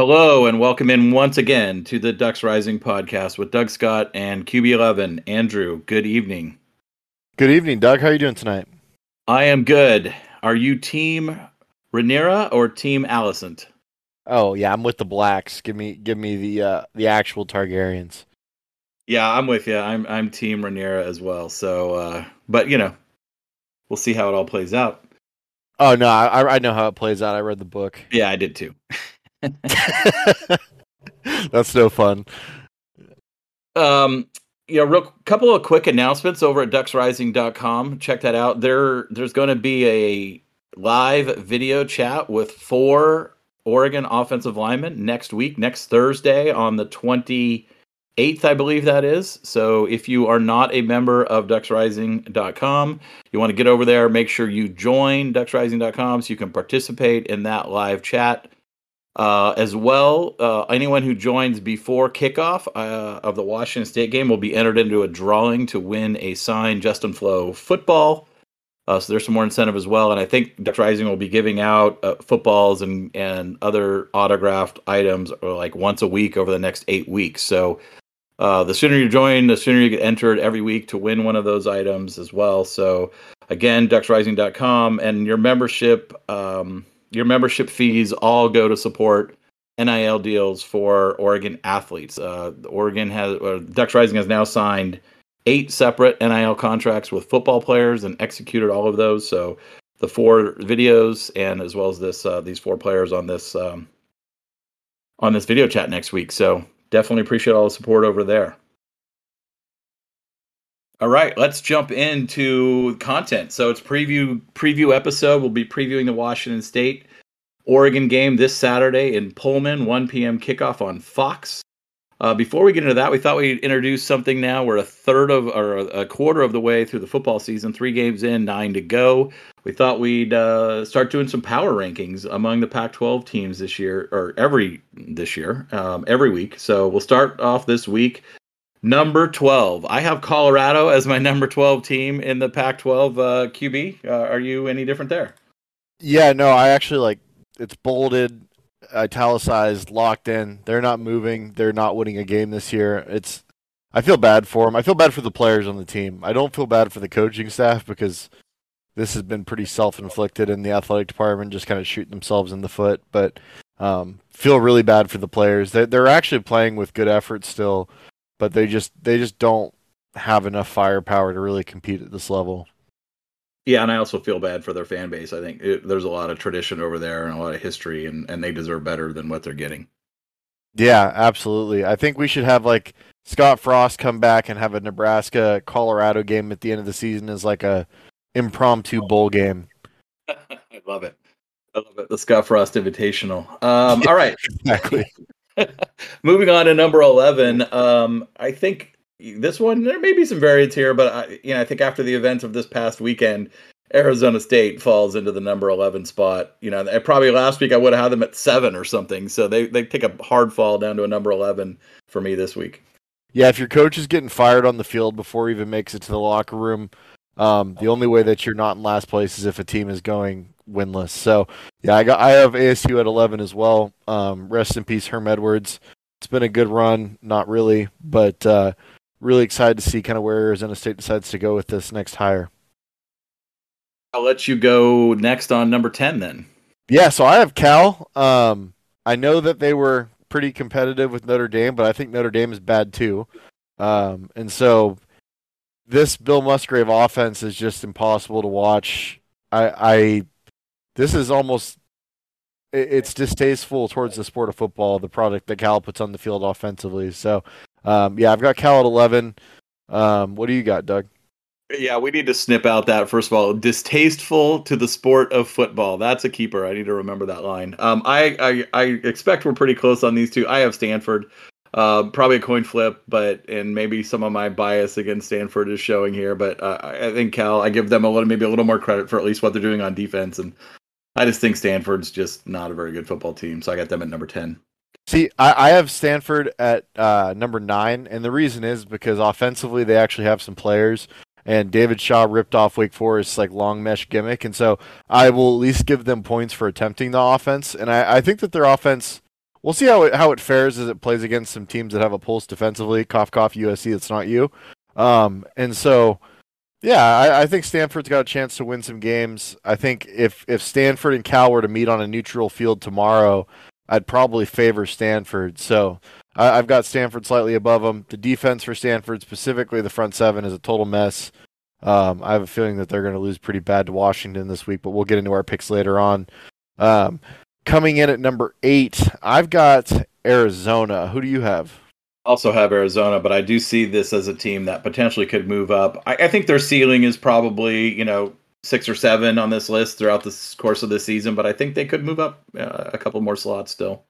Hello and welcome in once again to the Ducks Rising podcast with Doug Scott and QB11 Andrew. Good evening. Good evening, Doug. How are you doing tonight? I am good. Are you team Rhaenyra or team Alicent? Oh yeah, I'm with the blacks. Give me give me the uh, the actual Targaryens. Yeah, I'm with you. I'm I'm team Rhaenyra as well. So, uh, but you know, we'll see how it all plays out. Oh no, I I know how it plays out. I read the book. Yeah, I did too. That's no fun. Um, you know, real couple of quick announcements over at ducksrising.com. Check that out. There, there's going to be a live video chat with four Oregon offensive linemen next week, next Thursday on the 28th, I believe that is. So if you are not a member of ducksrising.com, you want to get over there, make sure you join ducksrising.com so you can participate in that live chat. Uh, as well, uh, anyone who joins before kickoff uh, of the Washington State game will be entered into a drawing to win a signed Justin Flowe football. Uh, so there's some more incentive as well, and I think Ducks Rising will be giving out uh, footballs and and other autographed items uh, like once a week over the next eight weeks. So the sooner you join, the sooner you get entered every week to win one of those items as well. So again, ducksrising.com and your membership. Um, your membership fees all go to support NIL deals for Oregon athletes. Uh, Oregon has, uh, Ducks Rising has now signed eight separate NIL contracts with football players and executed all of those. So the four videos and as well as this, uh, these four players on this, um, on this video chat next week. So definitely appreciate all the support over there. All right, let's jump into content. So it's preview preview episode. We'll be previewing the Washington State Oregon game this Saturday in Pullman, 1 p.m. kickoff on Fox. Uh, before we get into that, we thought we'd introduce something now. We're a third of or a quarter of the way through the football season, three games in, nine to go. We thought we'd uh, start doing some power rankings among the Pac-12 teams this year, or every this year, um, every week. So we'll start off this week Number 12. I have Colorado as my number 12 team in the Pac 12 uh, QB. Uh, are you any different there? Yeah, no, I actually like it's bolded, italicized, locked in. They're not moving. They're not winning a game this year. It's I feel bad for them. I feel bad for the players on the team. I don't feel bad for the coaching staff because this has been pretty self-inflicted and the athletic department just kind of shooting themselves in the foot, but um, feel really bad for the players. They're, they're actually playing with good effort still but they just they just don't have enough firepower to really compete at this level. Yeah, and I also feel bad for their fan base. I think it, there's a lot of tradition over there and a lot of history, and, and they deserve better than what they're getting. Yeah, absolutely. I think we should have like Scott Frost come back and have a Nebraska Colorado game at the end of the season as like a impromptu bowl game. I love it. I love it. The Scott Frost Invitational. Um, all right. exactly. Moving on to number 11. Um, I think this one, there may be some variance here, but I, you know, I think after the events of this past weekend, Arizona State falls into the number 11 spot. You know, probably last week I would have had them at seven or something. So they, they take a hard fall down to a number 11 for me this week. Yeah, if your coach is getting fired on the field before he even makes it to the locker room, um, the only way that you're not in last place is if a team is going winless. So yeah, I got I have ASU at 11 as well. Um, rest in peace, Herm Edwards. It's been a good run, not really, but uh, really excited to see kind of where Arizona State decides to go with this next hire. I'll let you go next on number 10 then. Yeah, so I have Cal. Um, I know that they were pretty competitive with Notre Dame, but I think Notre Dame is bad too. Um, and so this Bill Musgrave offense is just impossible to watch. I, I this is almost it's distasteful towards the sport of football, the product that Cal puts on the field offensively. So, um, yeah, I've got Cal at 11. Um, what do you got, Doug? Yeah, we need to snip out that first of all. Distasteful to the sport of football. That's a keeper. I need to remember that line. Um, I, I I expect we're pretty close on these two. I have Stanford. Uh, probably a coin flip, but and maybe some of my bias against Stanford is showing here. But uh, I think Cal, I give them a little, maybe a little more credit for at least what they're doing on defense, and I just think Stanford's just not a very good football team. So I got them at number ten. See, I, I have Stanford at uh, number nine, and the reason is because offensively they actually have some players and David Shaw ripped off Wake Forest's like long mesh gimmick, and so I will at least give them points for attempting the offense. And I, I think that their offense, we'll see how it how it fares as it plays against some teams that have a pulse defensively. Cough, cough, USC. That's not you. Um, and so, yeah, I, I think Stanford's got a chance to win some games. I think if if Stanford and Cal were to meet on a neutral field tomorrow, I'd probably favor Stanford. So. I, have got Stanford slightly above them. The defense for Stanford, specifically the front seven, is a total mess. Um, I have a feeling that they're going to lose pretty bad to Washington this week, but we'll get into our picks later on. Um, coming in at number eight, I've got Arizona. Who do you have? Also have Arizona, but I do see this as a team that potentially could move up. I, I think their ceiling is probably you know six or seven on this list throughout the course of the season, but I think they could move up uh, a couple more slots still.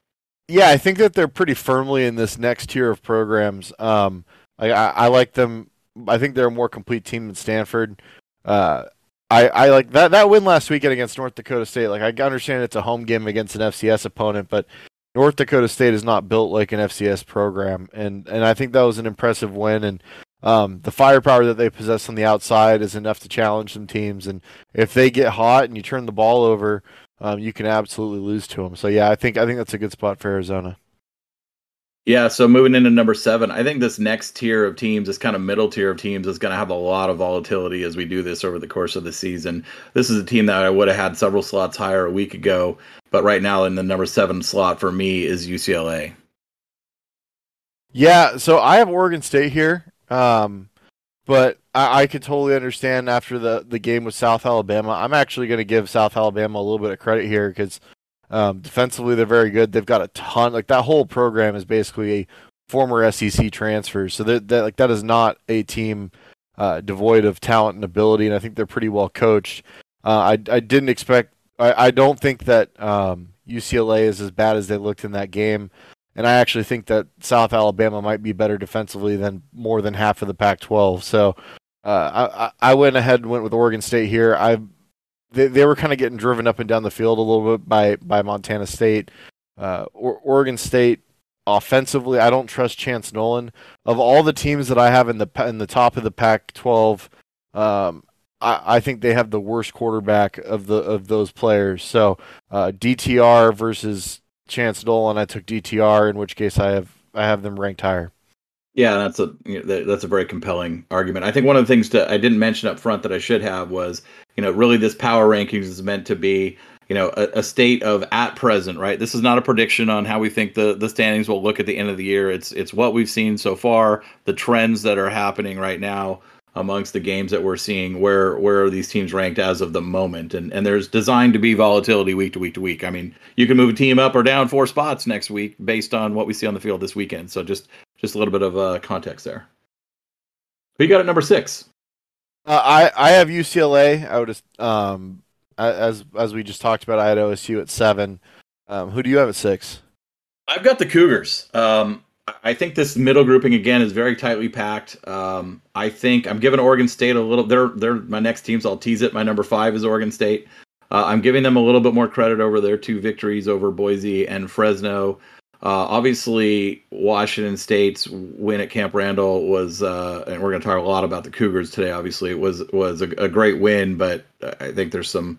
Yeah, I think that they're pretty firmly in this next tier of programs. Um, I, I, I like them. I think they're a more complete team than Stanford. Uh, I, I like that that win last weekend against North Dakota State. Like I understand it's a home game against an FCS opponent, but North Dakota State is not built like an FCS program, and and I think that was an impressive win. And um, the firepower that they possess on the outside is enough to challenge some teams. And if they get hot and you turn the ball over, um, you can absolutely lose to them. So yeah, I think I think that's a good spot for Arizona. Yeah, so moving into number seven, I think this next tier of teams, this kind of middle tier of teams, is going to have a lot of volatility as we do this over the course of the season. This is a team that I would have had several slots higher a week ago, but right now in the number seven slot for me is UCLA. Yeah, so I have Oregon State here. Um, but I, I could totally understand after the, the game with South Alabama. I'm actually going to give South Alabama a little bit of credit here because um, defensively they're very good. They've got a ton. Like that whole program is basically a former SEC transfers. So that, like that is not a team uh, devoid of talent and ability, and I think they're pretty well coached. Uh, I I didn't expect. I, I don't think that um, UCLA is as bad as they looked in that game and I actually think that South Alabama might be better defensively than more than half of the Pac-12. So uh, I, I went ahead and went with Oregon State here. I they, they were kind of getting driven up and down the field a little bit by by Montana State. Uh, or, Oregon State offensively, I don't trust Chance Nolan. Of all the teams that I have in the in the top of the Pac-12, um, I, I, think they have the worst quarterback of the of those players. So uh, DTR versus Chance Nolan, I took DTR, in which case I have I have them ranked higher. Yeah, that's a you know, that's a very compelling argument. I think one of the things that I didn't mention up front that I should have was, you know, really this power rankings is meant to be, you know, a, a, state of at present, right? This is not a prediction on how we think the the standings will look at the end of the year. It's it's what we've seen so far, the trends that are happening right now amongst the games that we're seeing where where are these teams ranked as of the moment and and there's designed to be volatility week to week to week i mean you can move a team up or down four spots next week based on what we see on the field this weekend so just just a little bit of uh, context there who you got at number six uh, i i have ucla i would just um as as we just talked about i had osu at seven um who do you have at six i've got the cougars um I think this middle grouping again is very tightly packed. Um, I think I'm giving Oregon State a little. They're they're my next teams. I'll tease it. My number five is Oregon State. Uh, I'm giving them a little bit more credit over their two victories over Boise and Fresno. Uh, obviously, Washington State's win at Camp Randall was, uh, and we're going to talk a lot about the Cougars today. Obviously, it was was a, a great win, but I think there's some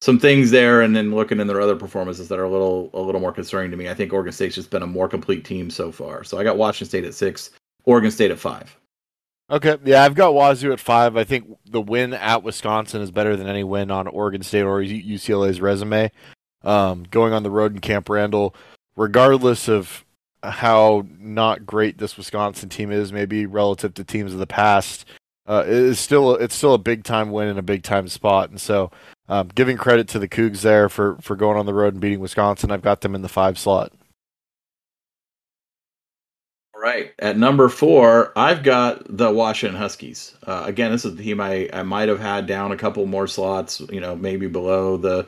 some things there, and then looking in their other performances that are a little a little more concerning to me. I think Oregon State's just been a more complete team so far. So I got Washington State at six, Oregon State at five. Okay, yeah, I've got Wazoo at five. I think the win at Wisconsin is better than any win on Oregon State or UCLA's resume. Um, going on the road in Camp Randall, regardless of how not great this Wisconsin team is, maybe relative to teams of the past, uh, it's still it's still a big time win and a big time spot. And so, um, giving credit to the Cougs there for for going on the road and beating Wisconsin. I've got them in the five slot. All right, at number four, I've got the Washington Huskies. Uh, again, this is the team I, I might have had down a couple more slots, you know, maybe below the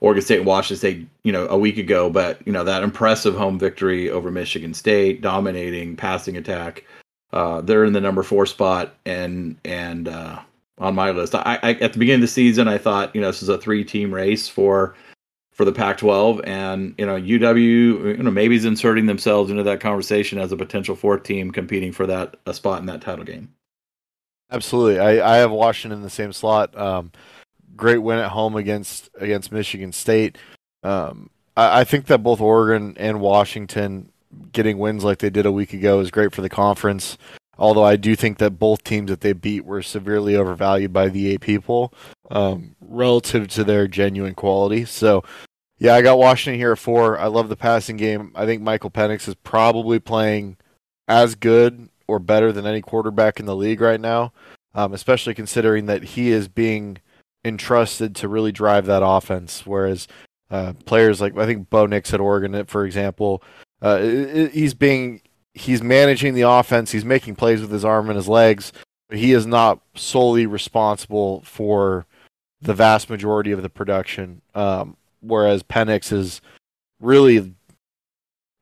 Oregon State and Washington State, you know, a week ago. But you know that impressive home victory over Michigan State, dominating passing attack. Uh, they're in the number four spot, and and uh, on my list, I, I at the beginning of the season, I thought you know this is a three team race for for the Pac-12, and you know UW, you know maybe is inserting themselves into that conversation as a potential fourth team competing for that a spot in that title game. Absolutely, I, I have Washington in the same slot. Um, great win at home against against Michigan State. Um, I, I think that both Oregon and Washington getting wins like they did a week ago is great for the conference. Although I do think that both teams that they beat were severely overvalued by the AP poll um, relative to their genuine quality. So, yeah, I got Washington here at four. I love the passing game. I think Michael Penix is probably playing as good or better than any quarterback in the league right now, um, especially considering that he is being entrusted to really drive that offense. Whereas uh, players like I think Bo Nix at Oregon, for example, uh, he's being he's managing the offense. He's making plays with his arm and his legs. But he is not solely responsible for the vast majority of the production. Um, whereas Penix is really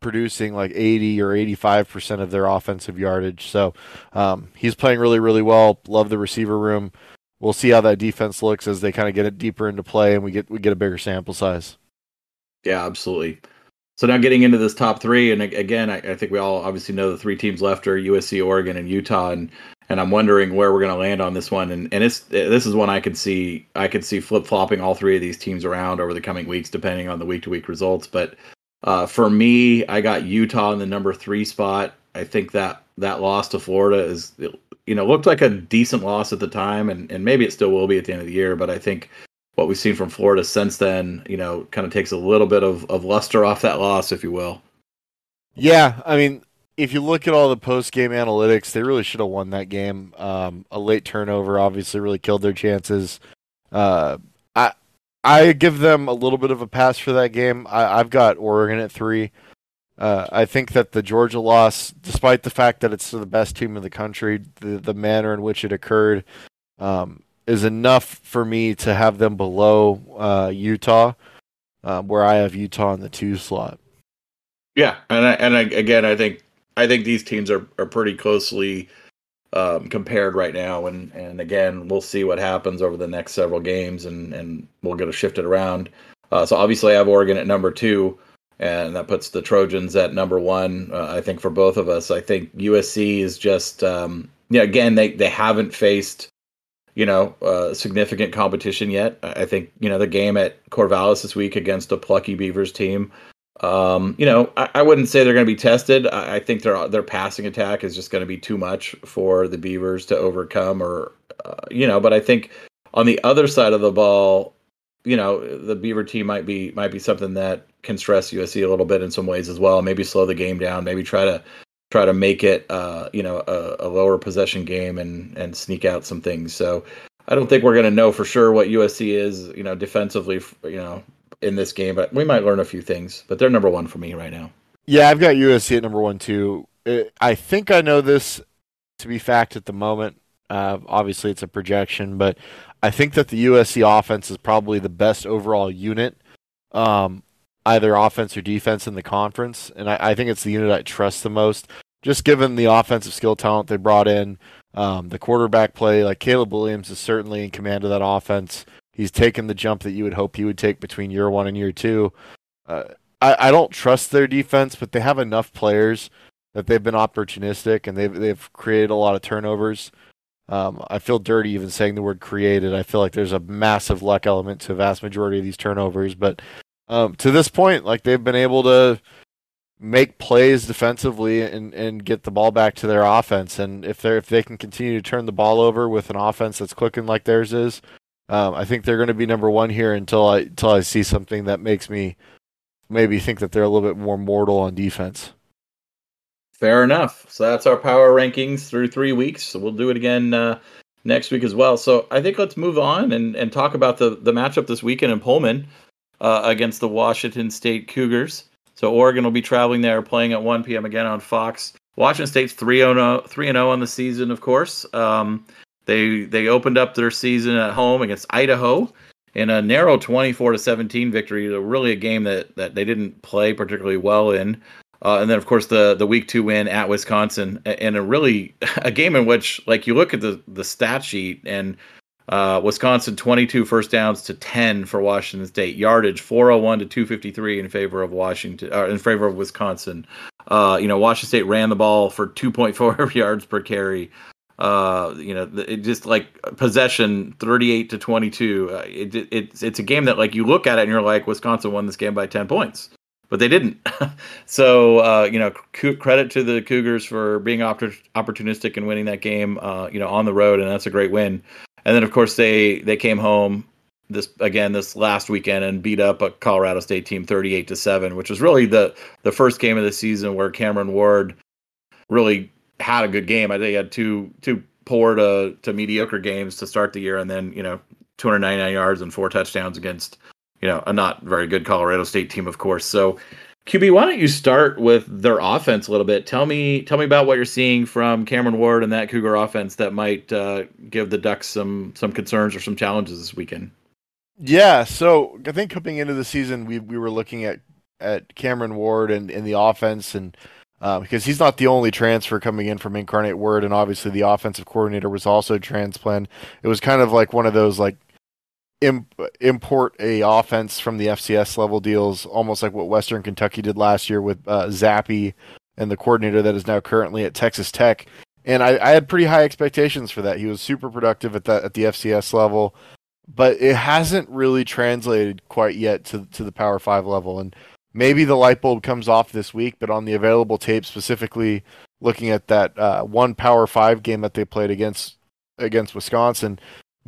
producing like 80 or 85 percent of their offensive yardage. So um, he's playing really, really well. Love the receiver room. We'll see how that defense looks as they kind of get it deeper into play and we get we get a bigger sample size. Yeah, absolutely. So now getting into this top three, and again, I, I, think we all obviously know the three teams left are USC, Oregon, and Utah, and and I'm wondering where we're going to land on this one. And and it's this is one I can see I could see flip flopping all three of these teams around over the coming weeks, depending on the week to week results. But uh, for me, I got Utah in the number three spot. I think that that loss to Florida is you know looked like a decent loss at the time, and and maybe it still will be at the end of the year. But I think what we've seen from Florida since then, you know, kind of takes a little bit of, of luster off that loss, if you will. Yeah, I mean, if you look at all the post game analytics, they really should have won that game. Um, a late turnover obviously really killed their chances. Uh, I I give them a little bit of a pass for that game. I, have got Oregon at three. Uh, I think that the Georgia loss, despite the fact that it's the best team in the country, the the manner in which it occurred, um, is enough for me to have them below uh, Utah, uh, where I have Utah in the two slot. Yeah, and I, and I, again, I think I think these teams are, are pretty closely um, compared right now, and and again, we'll see what happens over the next several games, and and we'll get to shift it around. Uh, so obviously, I have Oregon at number two, and that puts the Trojans at number one. Uh, I think for both of us, I think USC is just um, yeah. Again, they they haven't faced you know, uh, significant competition yet. I think, you know, the game at Corvallis this week against a plucky Beavers team, um, you know, I, I, wouldn't say they're going to be tested. I, I, think their their passing attack is just going to be too much for the Beavers to overcome, or uh, you know. But I think on the other side of the ball, you know, the Beaver team might be might be something that can stress USC a little bit in some ways as well. Maybe slow the game down. Maybe try to try to make it uh, you know a, a, lower possession game and and sneak out some things. So I don't think we're going to know for sure what USC is you know defensively you know in this game, but we might learn a few things. But they're number one for me right now. Yeah, I've got USC at number one too. I think I know this to be fact at the moment. Uh, obviously, it's a projection, but I think that the USC offense is probably the best overall unit. Um, either offense or defense in the conference. And I, I, think it's the unit I trust the most, just given the offensive skill talent they brought in, um, the quarterback play. Like Caleb Williams is certainly in command of that offense. He's taken the jump that you would hope he would take between year one and year two. Uh, I, I don't trust their defense, but they have enough players that they've been opportunistic and they've they've created a lot of turnovers. Um, I feel dirty even saying the word created. I feel like there's a massive luck element to a vast majority of these turnovers, but um, to this point, like they've been able to make plays defensively and, and get the ball back to their offense. And if they if they can continue to turn the ball over with an offense that's clicking like theirs is, um, I think they're going to be number one here until I until I see something that makes me maybe think that they're a little bit more mortal on defense. Fair enough. So that's our power rankings through three weeks. So we'll do it again uh, next week as well. So I think let's move on and, and talk about the, the matchup this weekend in Pullman uh, against the Washington State Cougars. So Oregon will be traveling there, playing at 1 p.m. again on Fox. Washington State's 3 0 on the season, of course. Um, they they opened up their season at home against Idaho in a narrow 24 to 17 victory. Really a game that, that they didn't play particularly well in. Uh, and then, of course, the the week two win at Wisconsin, and a really a game in which, like, you look at the the stat sheet, and uh, Wisconsin 22 first downs to 10 for Washington State, yardage 401 to 253 in favor of Washington, uh, in favor of Wisconsin. Uh, you know, Washington State ran the ball for 2.4 yards per carry. Uh, you know, it just like possession 38 to 22. Uh, it, it, it's it's a game that like you look at it and you're like, Wisconsin won this game by 10 points but they didn't. so uh, you know, c- credit to the Cougars for being opportunistic and winning that game. Uh, you know, on the road, and that's a great win. And then of course they they came home this again this last weekend and beat up a Colorado State team 38 to 7, which was really the the first game of the season where Cameron Ward really had a good game. I think he had two two poor to to mediocre games to start the year and then, you know, 299 yards and four touchdowns against you know, a not very good Colorado State team, of course. So, QB, why don't you start with their offense a little bit? Tell me, tell me about what you're seeing from Cameron Ward and that Cougar offense that might uh, give the Ducks some some concerns or some challenges this weekend. Yeah, so I think coming into the season, we we were looking at at Cameron Ward and, in the offense, and uh, because he's not the only transfer coming in from Incarnate Word, and obviously the offensive coordinator was also transplant. It was kind of like one of those like import a offense from the FCS level deals, almost like what Western Kentucky did last year with uh, Zappe and the coordinator that is now currently at Texas Tech. And I, I, had pretty high expectations for that. He was super productive at that at the FCS level, but it hasn't really translated quite yet to to the Power Five level. And maybe the light bulb comes off this week, but on the available tape, specifically looking at that uh, one Power Five game that they played against against Wisconsin,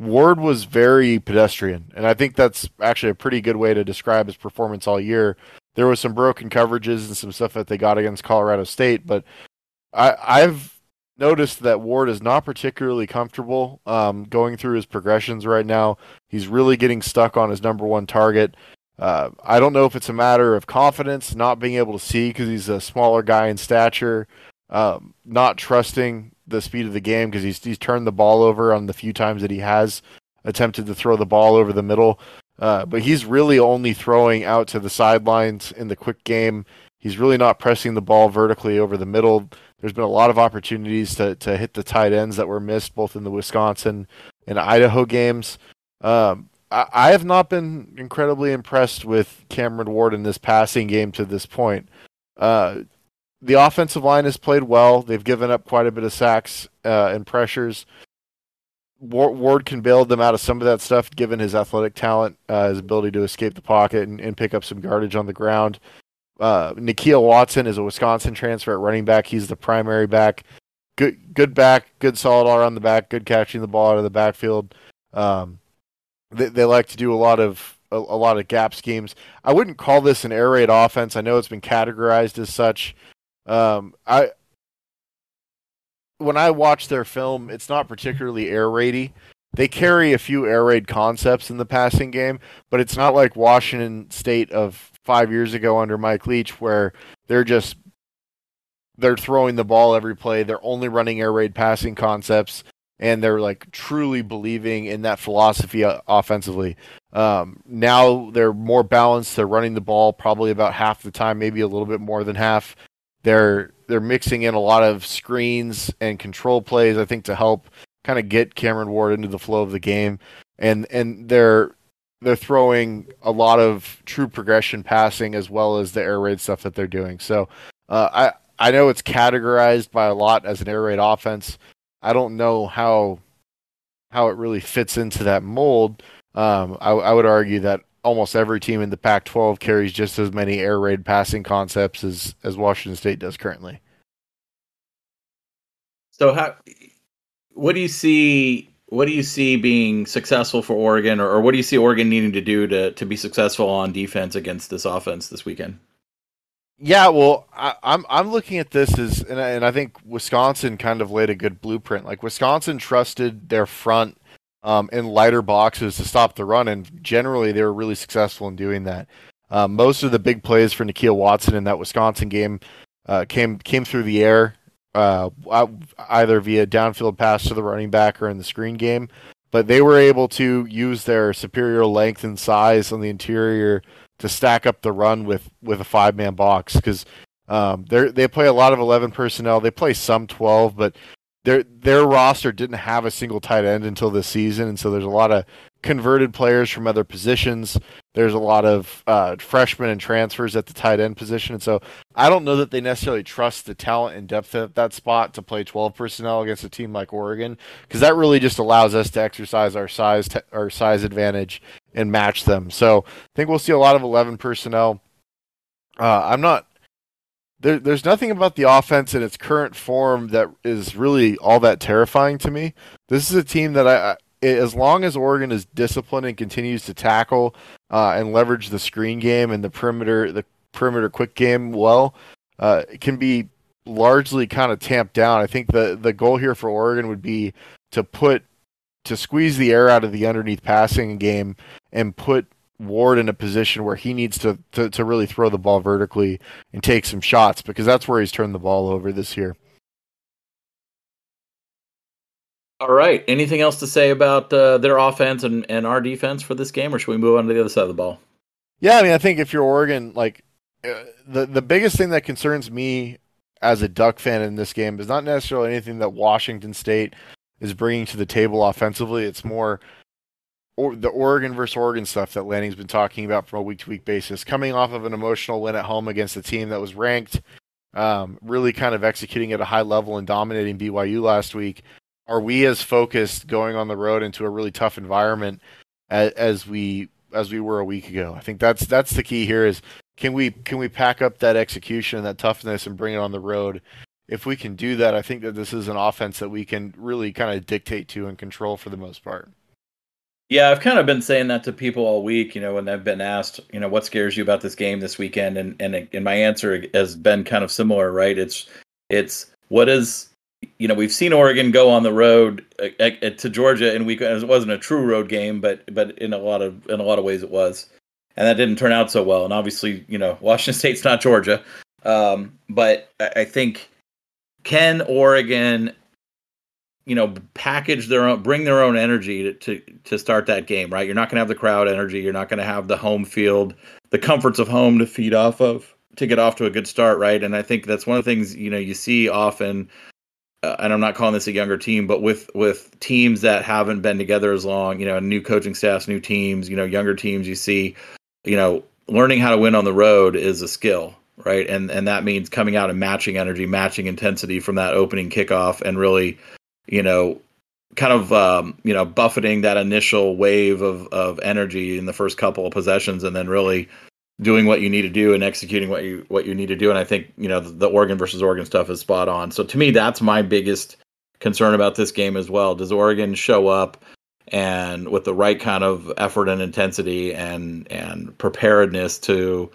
Ward was very pedestrian, and I think that's actually a pretty good way to describe his performance all year. There was some broken coverages and some stuff that they got against Colorado State, but I, I've noticed that Ward is not particularly comfortable um, going through his progressions right now. He's really getting stuck on his number one target. Uh, I don't know if it's a matter of confidence, not being able to see because he's a smaller guy in stature, um, not trusting the speed of the game because he's he's turned the ball over on the few times that he has attempted to throw the ball over the middle. Uh, but he's really only throwing out to the sidelines in the quick game. He's really not pressing the ball vertically over the middle. There's been a lot of opportunities to to hit the tight ends that were missed both in the Wisconsin and Idaho games. Um, I, I have not been incredibly impressed with Cameron Ward in this passing game to this point. Uh, the offensive line has played well. They've given up quite a bit of sacks uh, and pressures. Ward can bail them out of some of that stuff, given his athletic talent, uh, his ability to escape the pocket and, and pick up some yardage on the ground. Uh, Nakia Watson is a Wisconsin transfer at running back. He's the primary back. Good, good back, good solid all around the back, good catching the ball out of the backfield. Um, they, they like to do a lot of a, a lot of gap schemes. I wouldn't call this an air raid offense. I know it's been categorized as such. Um, I when I watch their film, it's not particularly air raidy. They carry a few air raid concepts in the passing game, but it's not like Washington State of five years ago under Mike Leach, where they're just they're throwing the ball every play. They're only running air raid passing concepts, and they're like truly believing in that philosophy uh, offensively. Um, now they're more balanced. They're running the ball probably about half the time, maybe a little bit more than half. They're they're mixing in a lot of screens and control plays, I think, to help kind of get Cameron Ward into the flow of the game. And and they're they're throwing a lot of true progression passing as well as the air raid stuff that they're doing. So uh, I I know it's categorized by a lot as an air raid offense. I don't know how how it really fits into that mold. Um, I, I would argue that almost every team in the Pac-12 carries just as many air raid passing concepts as as Washington State does currently. So how what do you see what do you see being successful for Oregon or, or what do you see Oregon needing to do to to be successful on defense against this offense this weekend? Yeah, well, I, I'm I'm looking at this as, and I, and I think Wisconsin kind of laid a good blueprint. Like Wisconsin trusted their front um, in lighter boxes to stop the run, and generally they were really successful in doing that. Um, most of the big plays for Nakia Watson in that Wisconsin game uh, came came through the air, uh, either via downfield pass to the running back or in the screen game. But they were able to use their superior length and size on the interior to stack up the run with with a five man box because um, they they play a lot of eleven personnel. They play some twelve, but their their roster didn't have a single tight end until this season, and so there's a lot of converted players from other positions. There's a lot of uh, freshmen and transfers at the tight end position, and so I don't know that they necessarily trust the talent and depth at that spot to play 12 personnel against a team like Oregon, because that really just allows us to exercise our size te- our size advantage and match them. So I think we'll see a lot of 11 personnel. Uh, I'm not there, there's nothing about the offense in its current form that is really all that terrifying to me. This is a team that I, as long as Oregon is disciplined and continues to tackle uh, and leverage the screen game and the perimeter, the perimeter quick game well, uh, can be largely kind of tamped down. I think the the goal here for Oregon would be to put to squeeze the air out of the underneath passing game and put Ward in a position where he needs to, to, to really throw the ball vertically and take some shots because that's where he's turned the ball over this year. All right. Anything else to say about uh, their offense and, and our defense for this game, or should we move on to the other side of the ball? Yeah, I mean, I think if you're Oregon, like uh, the the biggest thing that concerns me as a Duck fan in this game is not necessarily anything that Washington State is bringing to the table offensively. It's more or the Oregon versus Oregon stuff that Lanning's been talking about from a week to week basis, coming off of an emotional win at home against a team that was ranked, um, really kind of executing at a high level and dominating BYU last week. Are we as focused going on the road into a really tough environment as, as we as we were a week ago? I think that's that's the key here. Is can we can we pack up that execution and that toughness and bring it on the road? If we can do that, I think that this is an offense that we can really kind of dictate to and control for the most part. Yeah, I've kind of been saying that to people all week, you know, when they've been asked, you know, what scares you about this game this weekend, and and and my answer has been kind of similar, right? It's it's what is you know we've seen Oregon go on the road uh, uh, to Georgia and we it wasn't a true road game, but but in a lot of in a lot of ways it was, and that didn't turn out so well. And obviously, you know, Washington State's not Georgia, um, but I think can Oregon you know package their own bring their own energy to, to to start that game right? You're not going to have the crowd energy. You're not going to have the home field the comforts of home to feed off of to get off to a good start right? And i think that's one of the things you know you see often uh, and i'm not calling this a younger team but with with teams that haven't been together as long you know new coaching staffs new teams you know younger teams you see you know learning how to win on the road is a skill right? And and that means coming out and matching energy matching intensity from that opening kickoff and really you know, kind of um, you know buffeting that initial wave of of energy in the first couple of possessions, and then really doing what you need to do and executing what you what you need to do. And I think you know the, the Oregon versus Oregon stuff is spot on. So to me, that's my biggest concern about this game as well. Does Oregon show up and with the right kind of effort and intensity and and preparedness to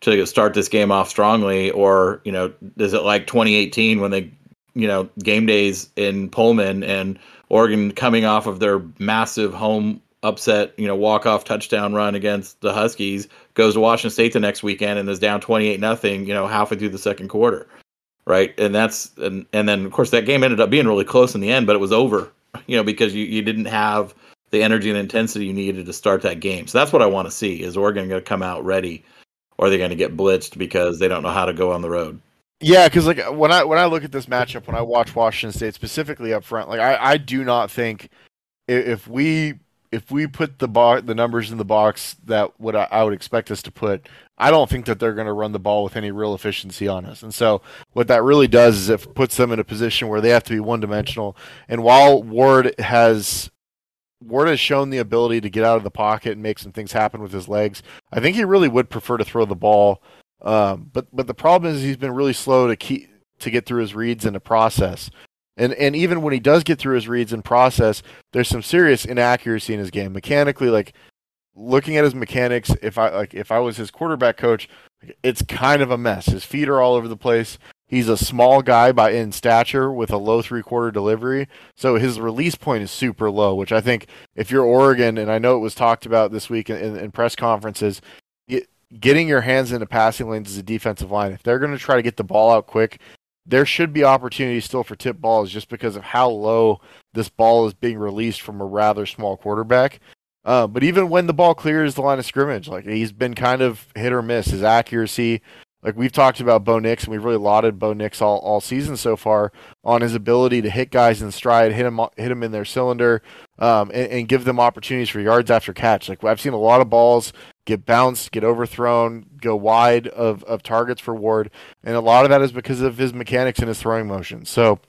to start this game off strongly, or you know, is it like 2018 when they you know game days in Pullman and Oregon coming off of their massive home upset, you know, walk off touchdown run against the Huskies, goes to Washington State the next weekend and is down twenty eight nothing, you know, halfway through the second quarter. Right. And that's and and then of course that game ended up being really close in the end, but it was over, you know, because you, you didn't have the energy and intensity you needed to start that game. So that's what I want to see. Is Oregon gonna come out ready or are they gonna get blitzed because they don't know how to go on the road? Yeah, because like when I when I look at this matchup, when I watch Washington State specifically up front, like I, I do not think if we if we put the bar the numbers in the box that what I, I would expect us to put, I don't think that they're going to run the ball with any real efficiency on us. And so what that really does is it puts them in a position where they have to be one dimensional. And while Ward has Ward has shown the ability to get out of the pocket and make some things happen with his legs, I think he really would prefer to throw the ball um, but but the problem is he's been really slow to keep to get through his reads in the process. And and even when he does get through his reads and process, there's some serious inaccuracy in his game. Mechanically, like looking at his mechanics, if I like if I was his quarterback coach, It's kind of a mess. His feet are all over the place. He's a small guy by in stature with a low three quarter delivery, so his release point is super low. Which I think, if you're Oregon, and I know it was talked about this week in, in press conferences, getting your hands into passing lanes as a defensive line, if they're going to try to get the ball out quick, there should be opportunities still for tip balls just because of how low this ball is being released from a rather small quarterback. Uh, but even when the ball clears the line of scrimmage, like he's been kind of hit or miss. His accuracy like we've talked about Bo Nix, and we've really lauded Bo Nix all, all season so far on his ability to hit guys in stride, hit them hit them in their cylinder, um, and, and, give them opportunities for yards after catch. Like I've seen a lot of balls get bounced, get overthrown, go wide of, of targets for Ward, and a lot of that is because of his mechanics and his throwing motion. So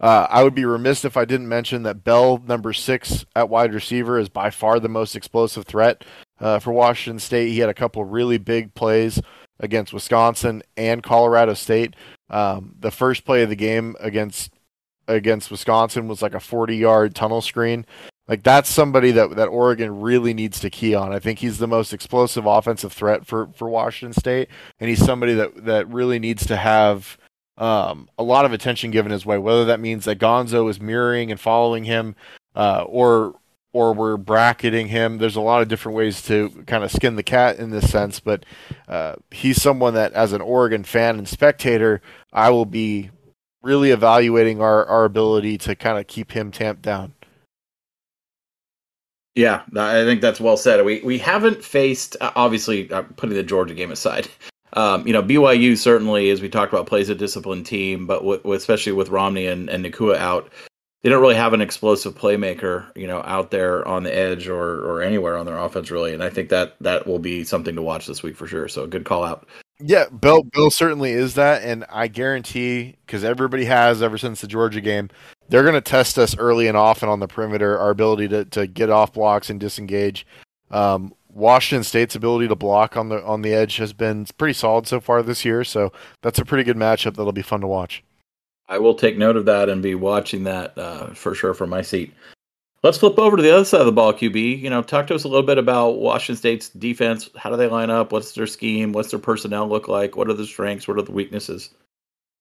uh, I would be remiss if I didn't mention that Bell, number six at wide receiver, is by far the most explosive threat uh, for Washington State. He had a couple really big plays against Wisconsin and Colorado State. Um, the first play of the game against against Wisconsin was like a 40 yard tunnel screen. Like that's somebody that that Oregon really needs to key on. I think he's the most explosive offensive threat for for Washington State, and he's somebody that that really needs to have um, a lot of attention given his way. Whether that means that Gonzo is mirroring and following him, uh, or or we're bracketing him. There's a lot of different ways to kind of skin the cat in this sense, but uh, he's someone that, as an Oregon fan and spectator, I will be really evaluating our, our ability to kind of keep him tamped down. Yeah, I think that's well said. We we haven't faced obviously uh, putting the Georgia game aside. Um, you know, BYU certainly, as we talked about, plays a disciplined team, but with, especially with Romney and, and Nacua out, they don't really have an explosive playmaker, you know, out there on the edge or or anywhere on their offense really. And I think that that will be something to watch this week for sure. So a good call out. Yeah, Bell Bell certainly is that, and I guarantee because everybody has ever since the Georgia game, they're going to test us early and often on the perimeter, our ability to to get off blocks and disengage. Um, Washington State's ability to block on the on the edge has been pretty solid so far this year, so that's a pretty good matchup that'll be fun to watch. I will take note of that and be watching that uh, for sure from my seat. Let's flip over to the other side of the ball, QB. You know, talk to us a little bit about Washington State's defense. How do they line up? What's their scheme? What's their personnel look like? What are the strengths? What are the weaknesses?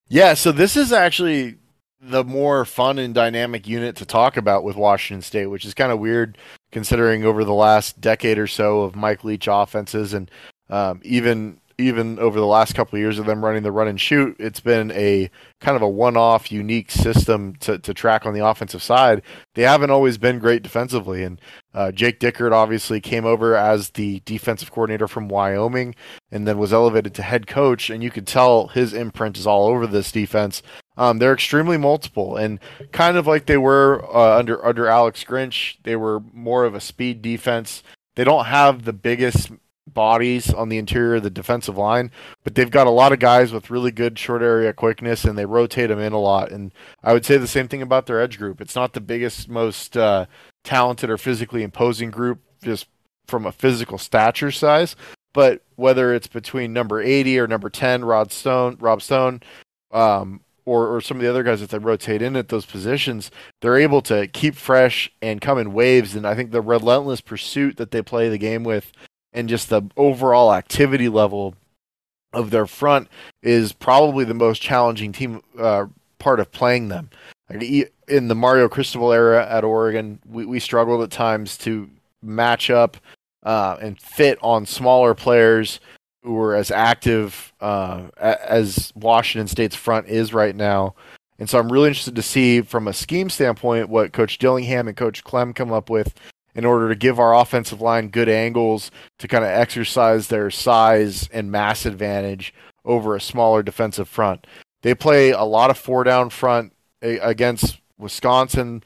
Yeah, so this is actually the more fun and dynamic unit to talk about with Washington State, which is kind of weird considering over the last decade or so of Mike Leach offenses and um, even even over the last couple of years of them running the run and shoot, it's been a kind of a one-off, unique system to, to track on the offensive side. They haven't always been great defensively, and uh, Jake Dickert obviously came over as the defensive coordinator from Wyoming, and then was elevated to head coach. And you could tell his imprint is all over this defense. Um, they're extremely multiple, and kind of like they were uh, under under Alex Grinch, they were more of a speed defense. They don't have the biggest bodies on the interior of the defensive line, but they've got a lot of guys with really good short area quickness, and they rotate them in a lot. And I would say the same thing about their edge group. It's not the biggest, most uh, talented or physically imposing group, just from a physical stature size. But whether it's between number 80 or number 10, Rod Stone, Rob Stone, um, or, or some of the other guys that they rotate in at those positions, they're able to keep fresh and come in waves. And I think the relentless pursuit that they play the game with and just the overall activity level of their front is probably the most challenging team uh, part of playing them. In the Mario Cristobal era at Oregon, we, we struggled at times to match up uh, and fit on smaller players who were as active uh, as Washington State's front is right now. And so I'm really interested to see from a scheme standpoint what Coach Dillingham and Coach Klemm come up with in order to give our offensive line good angles to kind of exercise their size and mass advantage over a smaller defensive front. They play a lot of four down front against Wisconsin.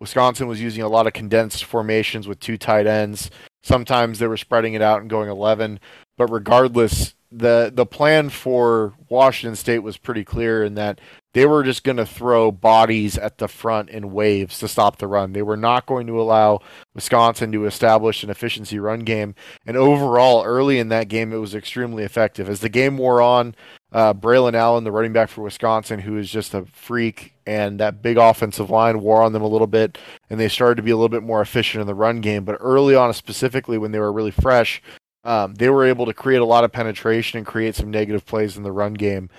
Wisconsin was using a lot of condensed formations with two tight ends. Sometimes they were spreading it out and going 11, but regardless, the the plan for Washington State was pretty clear in that they were just going to throw bodies at the front in waves to stop the run. They were not going to allow Wisconsin to establish an efficiency run game. And overall, early in that game, it was extremely effective. As the game wore on, uh, Braylon Allen, the running back for Wisconsin, who is just a freak, and that big offensive line wore on them a little bit, and they started to be a little bit more efficient in the run game. But early on, specifically when they were really fresh, um, they were able to create a lot of penetration and create some negative plays in the run game.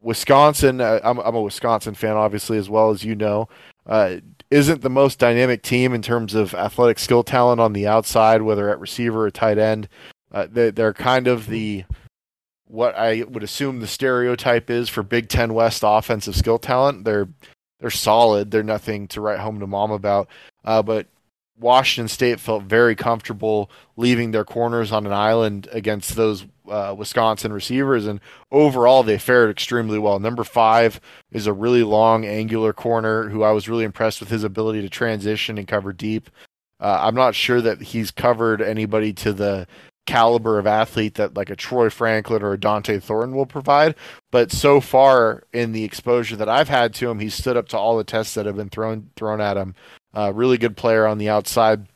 Wisconsin, uh, I'm, I'm, a Wisconsin fan, obviously, as well as you know, uh, isn't the most dynamic team in terms of athletic skill talent on the outside, whether at receiver or tight end. Uh, they, they're kind of the what I would assume the stereotype is for Big Ten West offensive skill talent. They're they're solid. They're nothing to write home to mom about. Uh, but Washington State felt very comfortable leaving their corners on an island against those uh, Wisconsin receivers, and overall they fared extremely well. Number five is a really long, angular corner who I was really impressed with his ability to transition and cover deep. Uh, I'm not sure that he's covered anybody to the caliber of athlete that like a Troy Franklin or a Dont'e Thornton will provide. But so far in the exposure that I've had to him, he's stood up to all the tests that have been thrown thrown at him. Uh, really good player on the outside.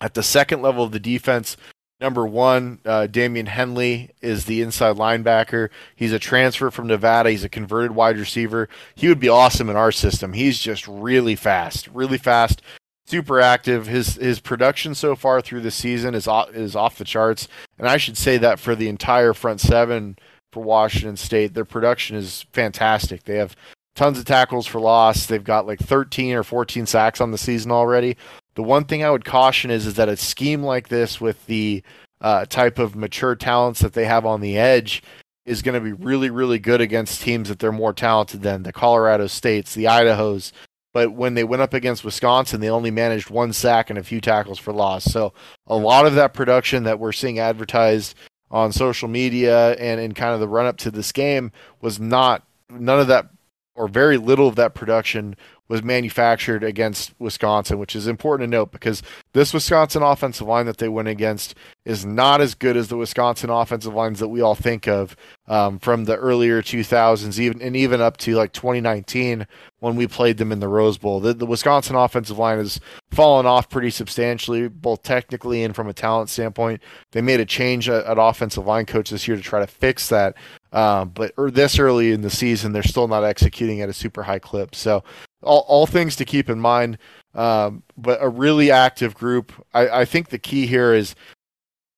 At the second level of the defense, number one, uh, Daiyan Henley is the inside linebacker. He's a transfer from Nevada. He's a converted wide receiver. He would be awesome in our system. He's just really fast, really fast, super active. His his production so far through the season is off, is off the charts, and I should say that for the entire front seven for Washington State, their production is fantastic. They have tons of tackles for loss. They've got like 13 or 14 sacks on the season already. The one thing I would caution is is that a scheme like this with the uh, type of mature talents that they have on the edge is going to be really really good against teams that they're more talented than the Colorado States, the Idahos. But when they went up against Wisconsin, they only managed one sack and a few tackles for loss. So a lot of that production that we're seeing advertised on social media and in kind of the run up to this game was not none of that or very little of that production was manufactured against Wisconsin, which is important to note because this Wisconsin offensive line that they went against is not as good as the Wisconsin offensive lines that we all think of um, from the earlier 2000s, even and even up to like 2019 when we played them in the Rose Bowl. The, the Wisconsin offensive line has fallen off pretty substantially, both technically and from a talent standpoint. They made a change at, at offensive line coach this year to try to fix that. Um, but er, this early in the season, they're still not executing at a super high clip. So all, all things to keep in mind. Um, but a really active group. I, I think the key here is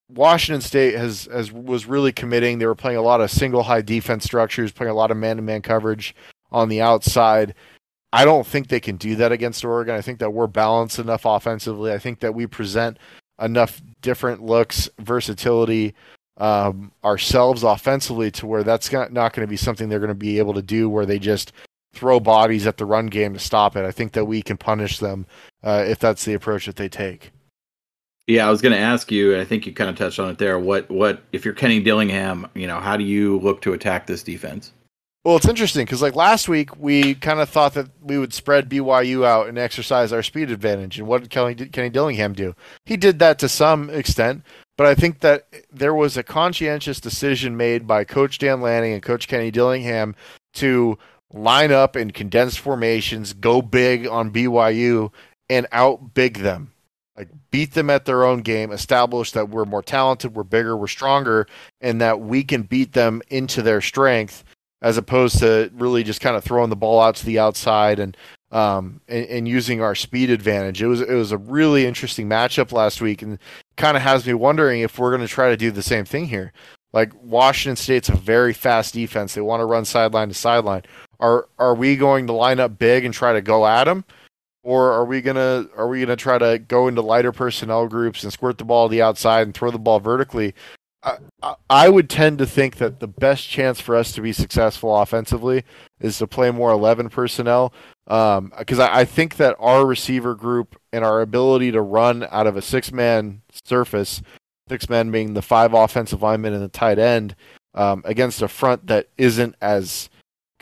Washington State has, has was really committing. They were playing a lot of single high defense structures, playing a lot of man to man coverage on the outside. I don't think they can do that against Oregon. I think that we're balanced enough offensively. I think that we present enough different looks, versatility um, ourselves offensively to where that's not, not going to be something they're going to be able to do where they just throw bodies at the run game to stop it. I think that we can punish them uh, if that's the approach that they take. Yeah, I was going to ask you, and I think you kind of touched on it there. What, what if you're Kenny Dillingham? You know, how do you look to attack this defense? Well, it's interesting because like last week we kind of thought that we would spread BYU out and exercise our speed advantage. And what did Kenny, Kenny Dillingham do? He did that to some extent, but I think that there was a conscientious decision made by Coach Dan Lanning and Coach Kenny Dillingham to line up in condensed formations, go big on BYU, and out big them. Like beat them at their own game, establish that we're more talented, we're bigger, we're stronger, and that we can beat them into their strength, as opposed to really just kind of throwing the ball out to the outside and um, and, and, using our speed advantage. It was it was a really interesting matchup last week, and kind of has me wondering if we're going to try to do the same thing here. Like Washington State's a very fast defense; they want to run sideline to sideline. Are are we going to line up big and try to go at them, or are we gonna are we gonna try to go into lighter personnel groups and squirt the ball to the outside and throw the ball vertically? I, I would tend to think that the best chance for us to be successful offensively is to play more 11 personnel. Because um, I, I, think that our receiver group and our ability to run out of a six man surface, six men being the five offensive linemen and the tight end, um, against a front that isn't as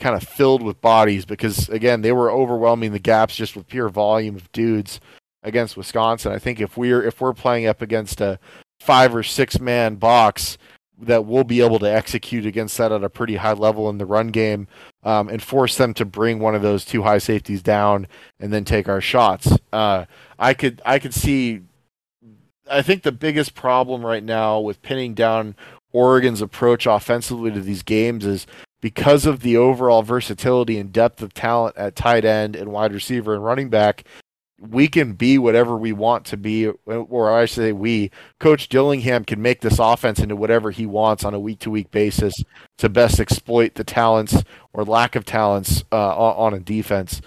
kind of filled with bodies because again they were overwhelming the gaps just with pure volume of dudes against Wisconsin. I think if we're if we're playing up against a five or six man box that we'll be able to execute against that at a pretty high level in the run game um, and force them to bring one of those two high safeties down and then take our shots. Uh, I could I could see. I think the biggest problem right now with pinning down Oregon's approach offensively to these games is because of the overall versatility and depth of talent at tight end and wide receiver and running back, we can be whatever we want to be, or I say we, Coach Dillingham can make this offense into whatever he wants on a week to week basis to best exploit the talents or lack of talents uh, on a defense.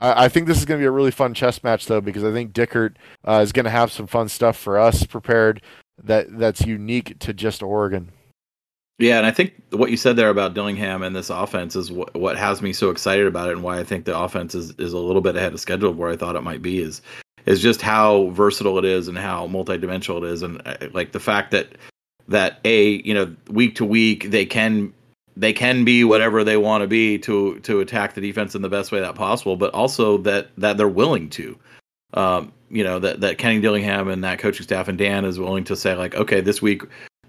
I, I think this is going to be a really fun chess match, though, because I think Dickert uh, is going to have some fun stuff for us prepared that that's unique to just Oregon. Yeah, and I think what you said there about Dillingham and this offense is what, what has me so excited about it, and why I think the offense is, is a little bit ahead of schedule of where I thought it might be. Is is just how versatile it is and how multidimensional it is, and uh, like the fact that that a you know week to week they can they can be whatever they want to be to to attack the defense in the best way that possible, but also that that they're willing to. Um, you know that that Kenny Dillingham and that coaching staff and Dan is willing to say like, okay, this week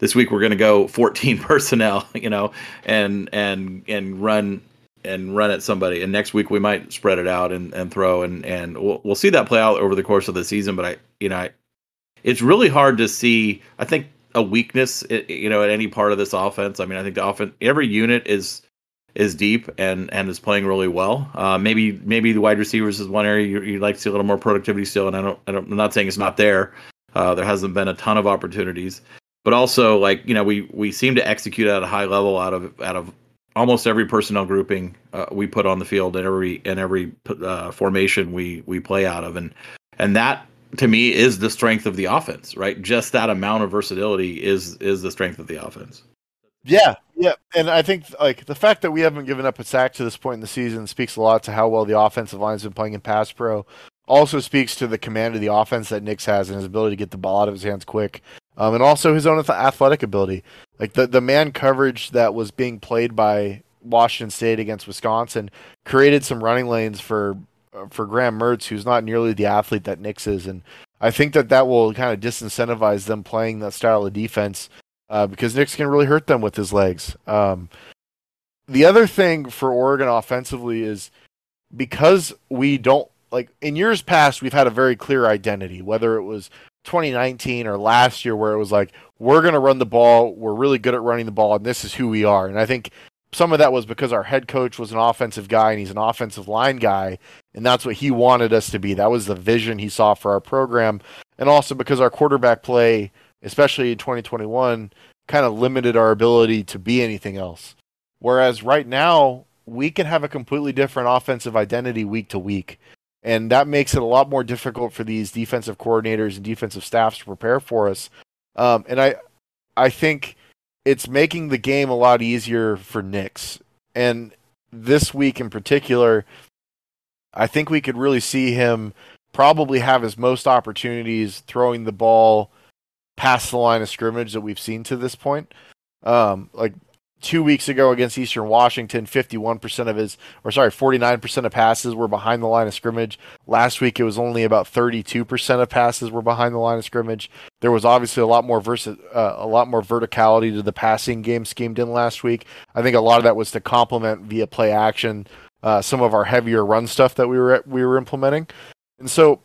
this week we're going to go 14 personnel, you know, and and and run and run at somebody. And next week we might spread it out and, and throw and and we'll we'll see that play out over the course of the season. But I, you know, I, it's really hard to see. I think a weakness, you know, at any part of this offense. I mean, I think the offense, every unit is is deep and and is playing really well. Uh, maybe maybe the wide receivers is one area you, would like to see a little more productivity still. And I don't, I don't I'm not saying it's not there. Uh, there hasn't been a ton of opportunities but also like you know we we seem to execute at a high level out of out of almost every personnel grouping uh, we put on the field and every and every uh, formation we we play out of. And and that to me is the strength of the offense right? Just that amount of versatility is is the strength of the offense. Yeah yeah. And i think like the fact that we haven't given up a sack to this point in the season speaks a lot to how well the offensive line's been playing in pass pro. Also speaks to the command of the offense that Nix has and his ability to get the ball out of his hands quick um, and also his own athletic ability. Like the the man coverage that was being played by Washington State against Wisconsin created some running lanes for for Graham Mertz, who's not nearly the athlete that Nix is, and I think that that will kind of disincentivize them playing that style of defense uh, because Nix can really hurt them with his legs. Um, the other thing for Oregon offensively is because we don't like in years past we've had a very clear identity whether it was 2019 or last year where it was like we're going to run the ball we're really good at running the ball and this is who we are. And i think some of that was because our head coach was an offensive guy and he's an offensive line guy and that's what he wanted us to be. That was the vision he saw for our program. And also because our quarterback play especially in 2021 kind of limited our ability to be anything else. Whereas right now we can have a completely different offensive identity week to week and that makes it a lot more difficult for these defensive coordinators and defensive staffs to prepare for us. Um, and I, I think it's making the game a lot easier for Nix. And this week in particular, I think we could really see him probably have his most opportunities throwing the ball past the line of scrimmage that we've seen to this point. Um, like two weeks ago against Eastern Washington, 51% of his, or sorry, 49% of passes were behind the line of scrimmage. Last week, it was only about 32% of passes were behind the line of scrimmage. There was obviously a lot more versi- uh, a lot more verticality to the passing game schemed in last week. I think a lot of that was to complement via play action uh, some of our heavier run stuff that we were we were implementing, and so.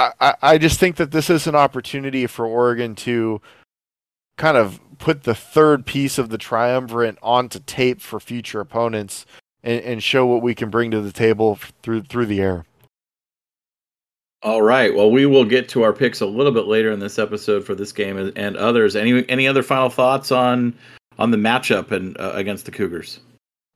I, I just think that this is an opportunity for Oregon to kind of put the third piece of the triumvirate onto tape for future opponents and, and show what we can bring to the table through through the air. All right. Well, we will get to our picks a little bit later in this episode for this game and others. Any any other final thoughts on on the matchup and uh, against the Cougars?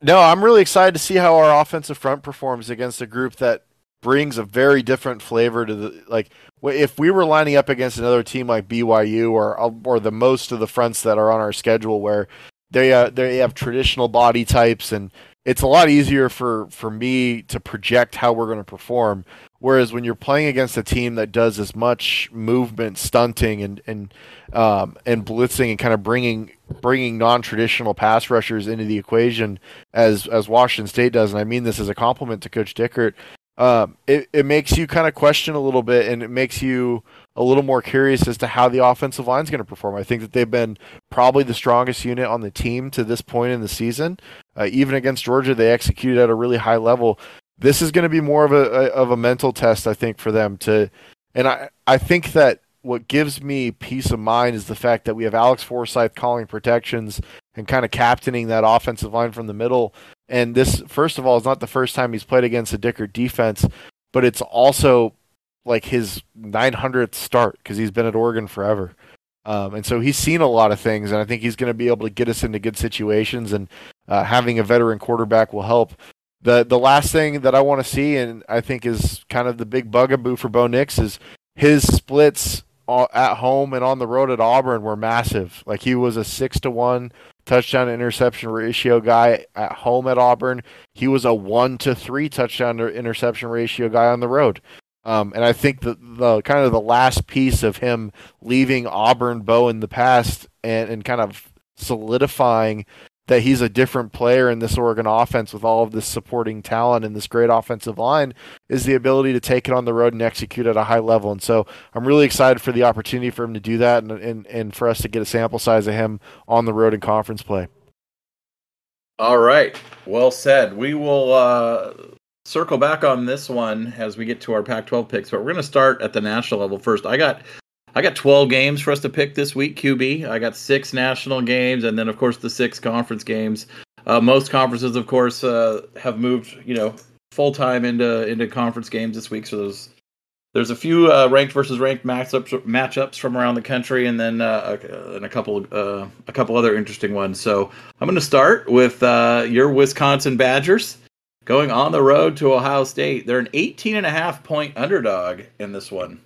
No, I'm really excited to see how our offensive front performs against a group that brings a very different flavor to the like if we were lining up against another team like BYU or or the most of the fronts that are on our schedule where they uh, they have traditional body types and it's a lot easier for for me to project how we're going to perform. Whereas when you're playing against a team that does as much movement stunting and and um, and blitzing and kind of bringing bringing non-traditional pass rushers into the equation as as Washington State does and I mean this as a compliment to coach Dickert um, it, it makes you kind of question a little bit and it makes you a little more curious as to how the offensive line is going to perform. I think that they've been probably the strongest unit on the team to this point in the season. Uh, even against Georgia, they executed at a really high level. This is going to be more of a, a, of a mental test, I think, for them to. And I I think that what gives me peace of mind is the fact that we have Alex Forsyth calling protections and kind of captaining that offensive line from the middle. And this, first of all, is not the first time he's played against a Dickert defense, but it's also like his 900th start because he's been at Oregon forever. Um, and so he's seen a lot of things, and I think he's going to be able to get us into good situations. And uh, having a veteran quarterback will help. the The last thing that I want to see, and I think is kind of the big bugaboo for Bo Nix, is his splits at home and on the road at Auburn were massive. Like he was a six to one touchdown interception ratio guy at home at Auburn. He was a one to three touchdown to interception ratio guy on the road. Um, and I think the, the kind of the last piece of him leaving Auburn Bo in the past and, and kind of solidifying that he's a different player in this Oregon offense with all of this supporting talent and this great offensive line is the ability to take it on the road and execute at a high level. And so I'm really excited for the opportunity for him to do that and, and, and for us to get a sample size of him on the road in conference play. All right. Well said. We will uh, circle back on this one as we get to our Pac 12 picks, but we're going to start at the national level first. I got I got 12 games for us to pick this week, QB. I got six national games, and then of course the six conference games. Uh, most conferences, of course, uh, have moved, you know, full time into into conference games this week. So there's there's a few uh, ranked versus ranked matchups matchups from around the country, and then uh, and a couple uh, a couple other interesting ones. So I'm going to start with uh, your Wisconsin Badgers going on the road to Ohio State. They're an 18 and a half point underdog in this one.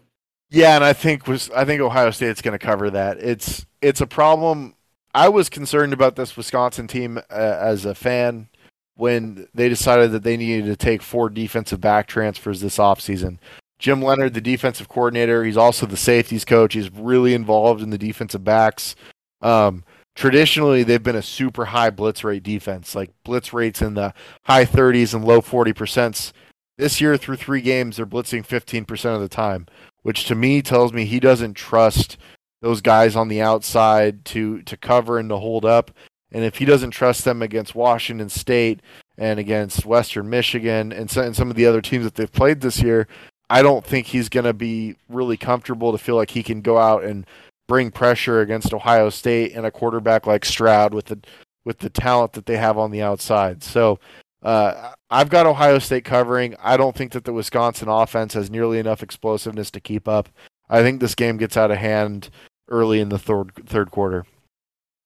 Yeah, and I think was I think Ohio State's going to cover that. It's it's a problem. I was concerned about this Wisconsin team uh, as a fan when they decided that they needed to take four defensive back transfers this offseason. Jim Leonhard, the defensive coordinator, he's also the safeties coach. He's really involved in the defensive backs. Um, traditionally, they've been a super high blitz rate defense, like blitz rates in the high 30s and low 40 percent. This year, through three games, they're blitzing 15% of the time which to me tells me he doesn't trust those guys on the outside to to cover and to hold up. And if he doesn't trust them against Washington State and against Western Michigan and, so, and some of the other teams that they've played this year, I don't think he's going to be really comfortable to feel like he can go out and bring pressure against Ohio State and a quarterback like Stroud with the with the talent that they have on the outside. So uh, I've got Ohio State covering. I don't think that the Wisconsin offense has nearly enough explosiveness to keep up. I think this game gets out of hand early in the third third quarter.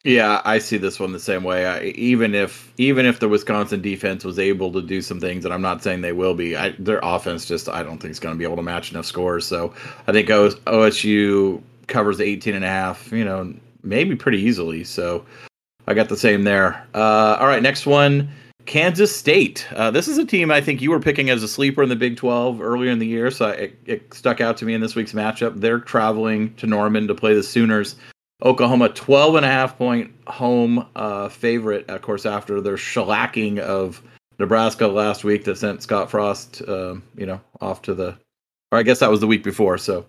Yeah, I see this one the same way. I, even if even if the Wisconsin defense was able to do some things, and I'm not saying they will be, I, their offense just I don't think is going to be able to match enough scores. So I think OSU covers the 18 and a half, you know, maybe pretty easily. So I got the same there. Uh, all right, next one. Kansas State. Uh, this is a team I think you were picking as a sleeper in the Big 12 earlier in the year, so it, it, stuck out to me in this week's matchup. They're traveling to Norman to play the Sooners. Oklahoma, 12 and a half point home uh, favorite, of course, after their shellacking of Nebraska last week that sent Scott Frost, uh, you know, off to the, or I guess that was the week before. So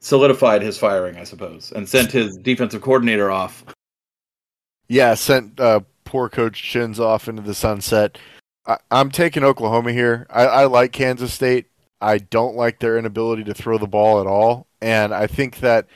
solidified his firing, I suppose, and sent his defensive coordinator off. Yeah, sent uh, poor coach chins off into the sunset. I, am taking Oklahoma here. I, I like Kansas State. I don't like their inability to throw the ball at all. And I think that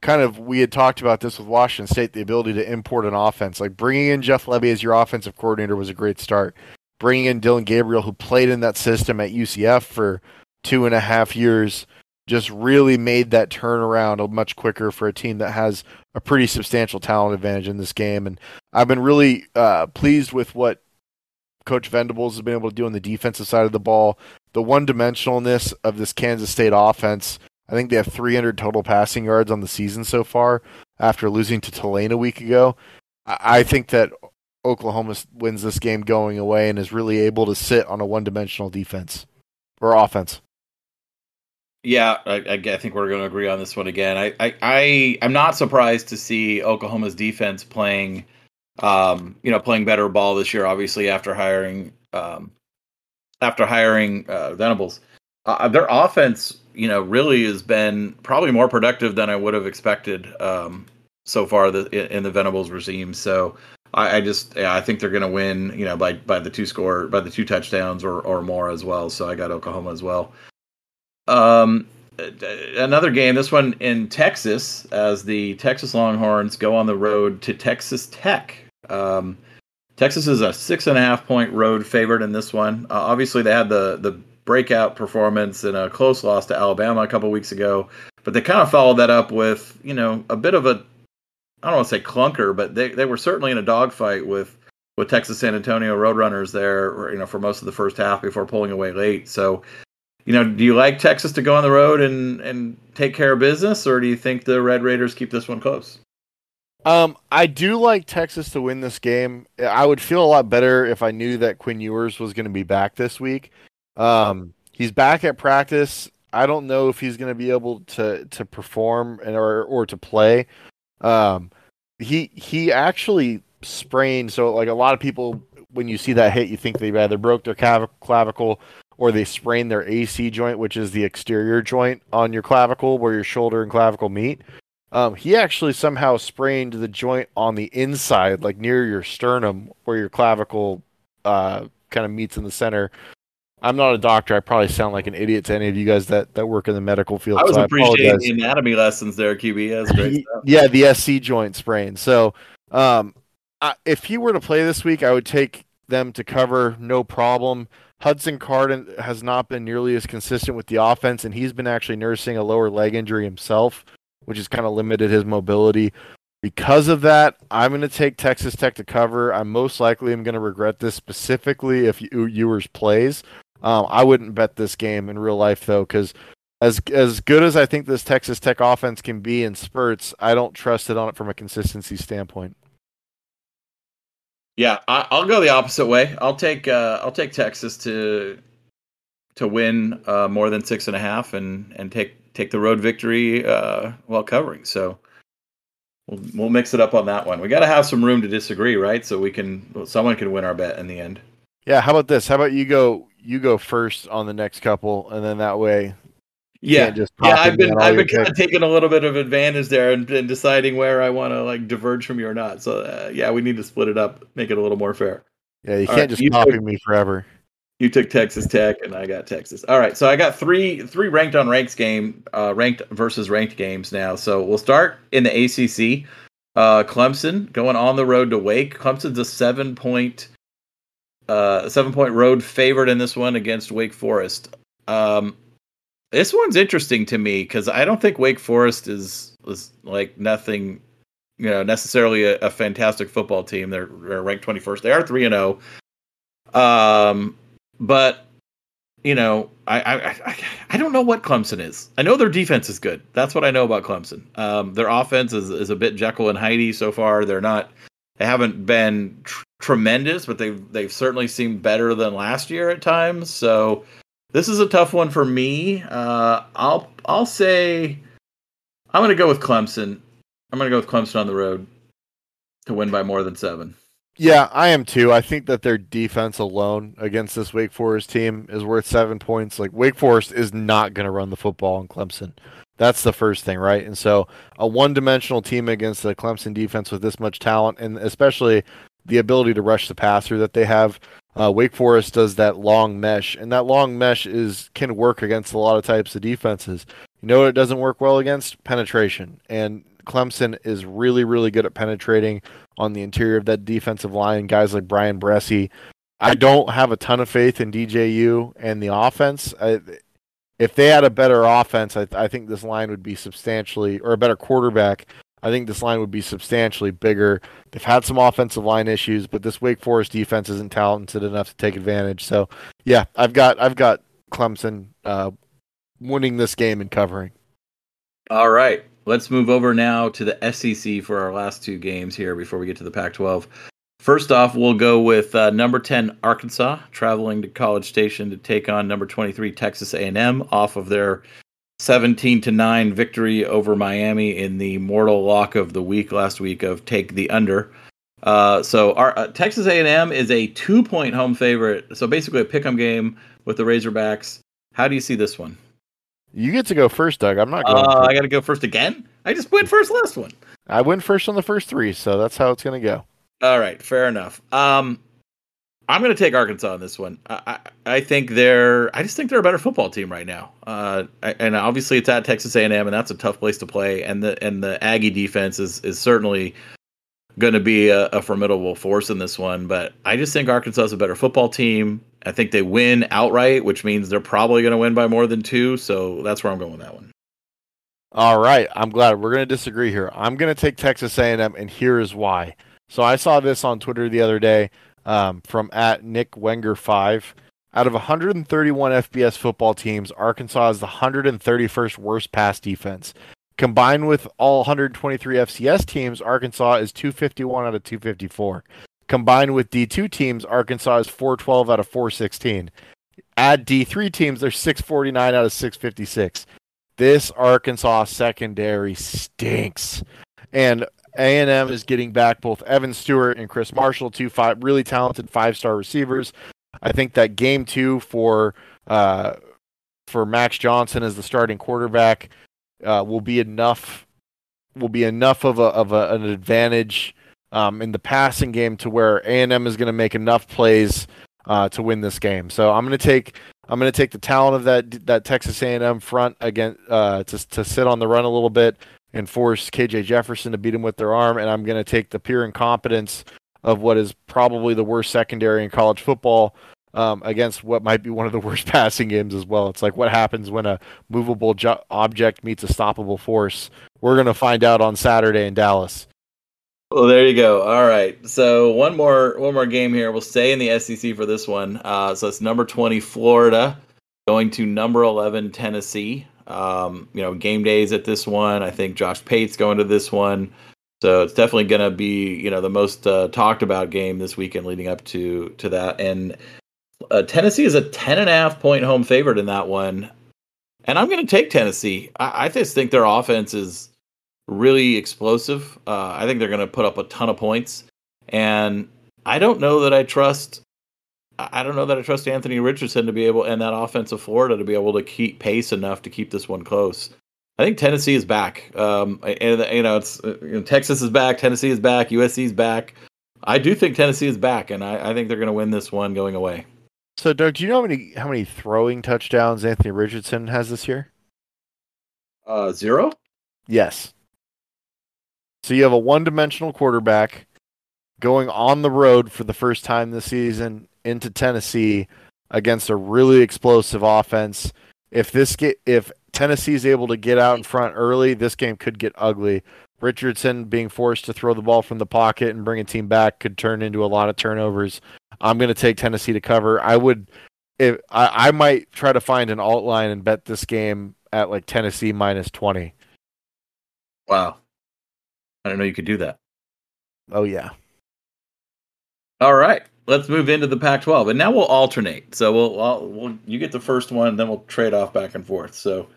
kind of we had talked about this with Washington State, the ability to import an offense. Like bringing in Jeff Lebby as your offensive coordinator was a great start. Bringing in Dillon Gabriel, who played in that system at UCF for two and a half years, just really made that turnaround much quicker for a team that has a pretty substantial talent advantage in this game. And I've been really uh, pleased with what Coach Venables has been able to do on the defensive side of the ball. The one dimensionalness of this Kansas State offense, I think they have 300 total passing yards on the season so far after losing to Tulane a week ago. I think that Oklahoma wins this game going away and is really able to sit on a one dimensional defense or offense. Yeah, I, I, think we're going to agree on this one again. I, I, I am not surprised to see Oklahoma's defense playing, um, you know, playing better ball this year. Obviously, after hiring, um, after hiring uh, Venables, uh, their offense, you know, really has been probably more productive than I would have expected um, so far the, in the Venables regime. So I, I just, yeah, I think they're going to win, you know, by by the two score, by the two touchdowns or or more as well. So I got Oklahoma as well. Um, another game. This one in Texas, as the Texas Longhorns go on the road to Texas Tech. Um, Texas is a six and a half point road favorite in this one. Uh, obviously, they had the the breakout performance in a close loss to Alabama a couple weeks ago. But they kind of followed that up with, you know, a bit of a, I don't want to say clunker, but they, they were certainly in a dogfight with with Texas San Antonio Roadrunners there, you know, for most of the first half before pulling away late. So, you know, do you like Texas to go on the road and and take care of business, or do you think the Red Raiders keep this one close? Um, I do like Texas to win this game. I would feel a lot better if I knew that Quinn Ewers was going to be back this week. Um, he's back at practice. I don't know if he's going to be able to to perform and or or to play. Um, he he actually sprained. So like a lot of people, when you see that hit, you think they either broke their clavicle or they sprain their AC joint, which is the exterior joint on your clavicle where your shoulder and clavicle meet. Um, he actually somehow sprained the joint on the inside, like near your sternum, where your clavicle uh, kind of meets in the center. I'm not a doctor. I probably sound like an idiot to any of you guys that, that work in the medical field. I was so appreciating the anatomy lessons there, QB. That's great. Yeah, the SC joint sprain. So, um, I, if he were to play this week, I would take them to cover, no problem. Hudson Card has not been nearly as consistent with the offense, and he's been actually nursing a lower leg injury himself, which has kind of limited his mobility. Because of that, I'm going to take Texas Tech to cover. I most likely am going to regret this specifically if Ewers plays. Um, I wouldn't bet this game in real life though, because as as good as I think this Texas Tech offense can be in spurts, I don't trust it on it from a consistency standpoint. Yeah, I, will go the opposite way. I'll take uh, I'll take Texas to to win uh, more than six and a half and and take take the road victory uh, while covering. So we'll we'll mix it up on that one. We got to have some room to disagree, right? So we can someone can win our bet in the end. Yeah. How about this? How about you go you go first on the next couple, and then that way yeah, just yeah. I've been I've been kind of taking a little bit of advantage there and, and deciding where I want to like diverge from you or not. So uh, yeah, we need to split it up, make it a little more fair. Yeah, you All can't right, just you copy took, me forever. You took Texas Tech, and I got Texas. All right, so I got three three ranked on ranks game, uh, ranked versus ranked games now. So we'll start in the ACC. Uh, Clemson going on the road to Wake. Clemson's a seven point uh, seven point road favorite in this one against Wake Forest. Um, this one's interesting to me because I don't think Wake Forest is is like nothing, you know, necessarily a, a fantastic football team. They're, they're ranked twenty first. They are three and zero. Oh. Um, but you know, I, I I I don't know what Clemson is. I know their defense is good. That's what I know about Clemson. Um, their offense is is a bit Jekyll and Hyde so far. They're not. They haven't been tr- tremendous, but they've they've certainly seemed better than last year at times. So this is a tough one for me. Uh, I'll I'll say I'm going to go with Clemson. I'm going to go with Clemson on the road to win by more than seven. Yeah, I am too. I think that their defense alone against this Wake Forest team is worth seven points. Like Wake Forest is not going to run the football in Clemson. That's the first thing, right? And so a one-dimensional team against the Clemson defense with this much talent, and especially the ability to rush the passer that they have, uh, Wake Forest does that long mesh, and that long mesh is can work against a lot of types of defenses. You know what it doesn't work well against? Penetration. And Clemson is really, really good at penetrating on the interior of that defensive line. Guys like Bryan Bresee. I don't have a ton of faith in DJU and the offense. I, if they had a better offense, I, I think this line would be substantially, or a better quarterback, I think this line would be substantially bigger. They've had some offensive line issues, but this Wake Forest defense isn't talented enough to take advantage. So, yeah, I've got I've got Clemson uh, winning this game and covering. All right, let's move over now to the SEC for our last two games here before we get to the Pac-12. First off, we'll go with uh, number 10 Arkansas traveling to College Station to take on number 23 Texas A&M off of their 17 to 9 victory over Miami in the mortal lock of the week last week of take the under. Uh, so our uh, Texas A&M is a 2-point home favorite. So basically a pick'em game with the Razorbacks. How do you see this one? You get to go first, Doug. I'm not going. Uh, I got to go first again. I just went first last one. I went first on the first three, so that's how it's going to go. All right, fair enough. Um, I'm going to take Arkansas on this one. I, I, I, think they're. I just think they're a better football team right now. Uh, and obviously it's at Texas A&M, and that's a tough place to play. And the and the Aggie defense is is certainly going to be a, a, formidable force in this one. But I just think Arkansas is a better football team. I think they win outright, which means they're probably going to win by more than two. So that's where I'm going with that one. All right, I'm glad we're going to disagree here. I'm going to take Texas A&M, and here is why. So I saw this on Twitter the other day um, from at Nick Wenger five. Out of 131 FBS football teams, Arkansas is the 131st worst pass defense. Combined with all 123 FCS teams, Arkansas is 251 out of 254. Combined with D2 teams, Arkansas is 412 out of 416. Add D3 teams, they're 649 out of 656. This Arkansas secondary stinks. And A&M is getting back both Evan Stewart and Chris Marshall, two five really talented five-star receivers. I think that game two for uh, for Max Johnson as the starting quarterback uh, will be enough will be enough of a of a, an advantage um, in the passing game to where A and M is going to make enough plays uh, to win this game. So I'm going to take I'm going to take the talent of that that Texas A and M front again uh, to to sit on the run a little bit and force KJ Jefferson to beat him with their arm, and I'm going to take the pure incompetence of what is probably the worst secondary in college football um, against what might be one of the worst passing games as well. It's like what happens when a movable jo- object meets a stoppable force. We're going to find out on Saturday in Dallas. Well, there you go. All right. So one more one more game here. We'll stay in the SEC for this one. Uh, so it's number twenty Florida going to number eleven Tennessee. Um, you know, game days at this one. I think Josh Pate's going to this one. So it's definitely going to be you know the most uh, talked about game this weekend leading up to to that. And uh, Tennessee is a ten and a half point home favorite in that one, and I'm going to take Tennessee. I, I, just think their offense is really explosive. Uh, I think they're going to put up a ton of points, and I don't know that I trust. I don't know that I trust Anthony Richardson to be able and that offense of Florida to be able to keep pace enough to keep this one close. I think Tennessee is back. Um, and you know, it's you know, Texas is back, Tennessee is back, USC is back. I do think Tennessee is back, and I, I think they're going to win this one going away. So, Doug, do you know how many how many throwing touchdowns Anthony Richardson has this year? Uh, zero. Yes. So you have a one-dimensional quarterback going on the road for the first time this season into Tennessee against a really explosive offense. If this get if Tennessee is able to get out in front early, this game could get ugly. Richardson being forced to throw the ball from the pocket and bring a team back could turn into a lot of turnovers. I'm going to take Tennessee to cover. I would, if I, I might try to find an alt line and bet this game at like Tennessee minus twenty. Wow, I didn't know you could do that. Oh yeah. All right, let's move into the Pac-12, and now we'll alternate. So we'll, I'll, we'll you get the first one, then we'll trade off back and forth. So.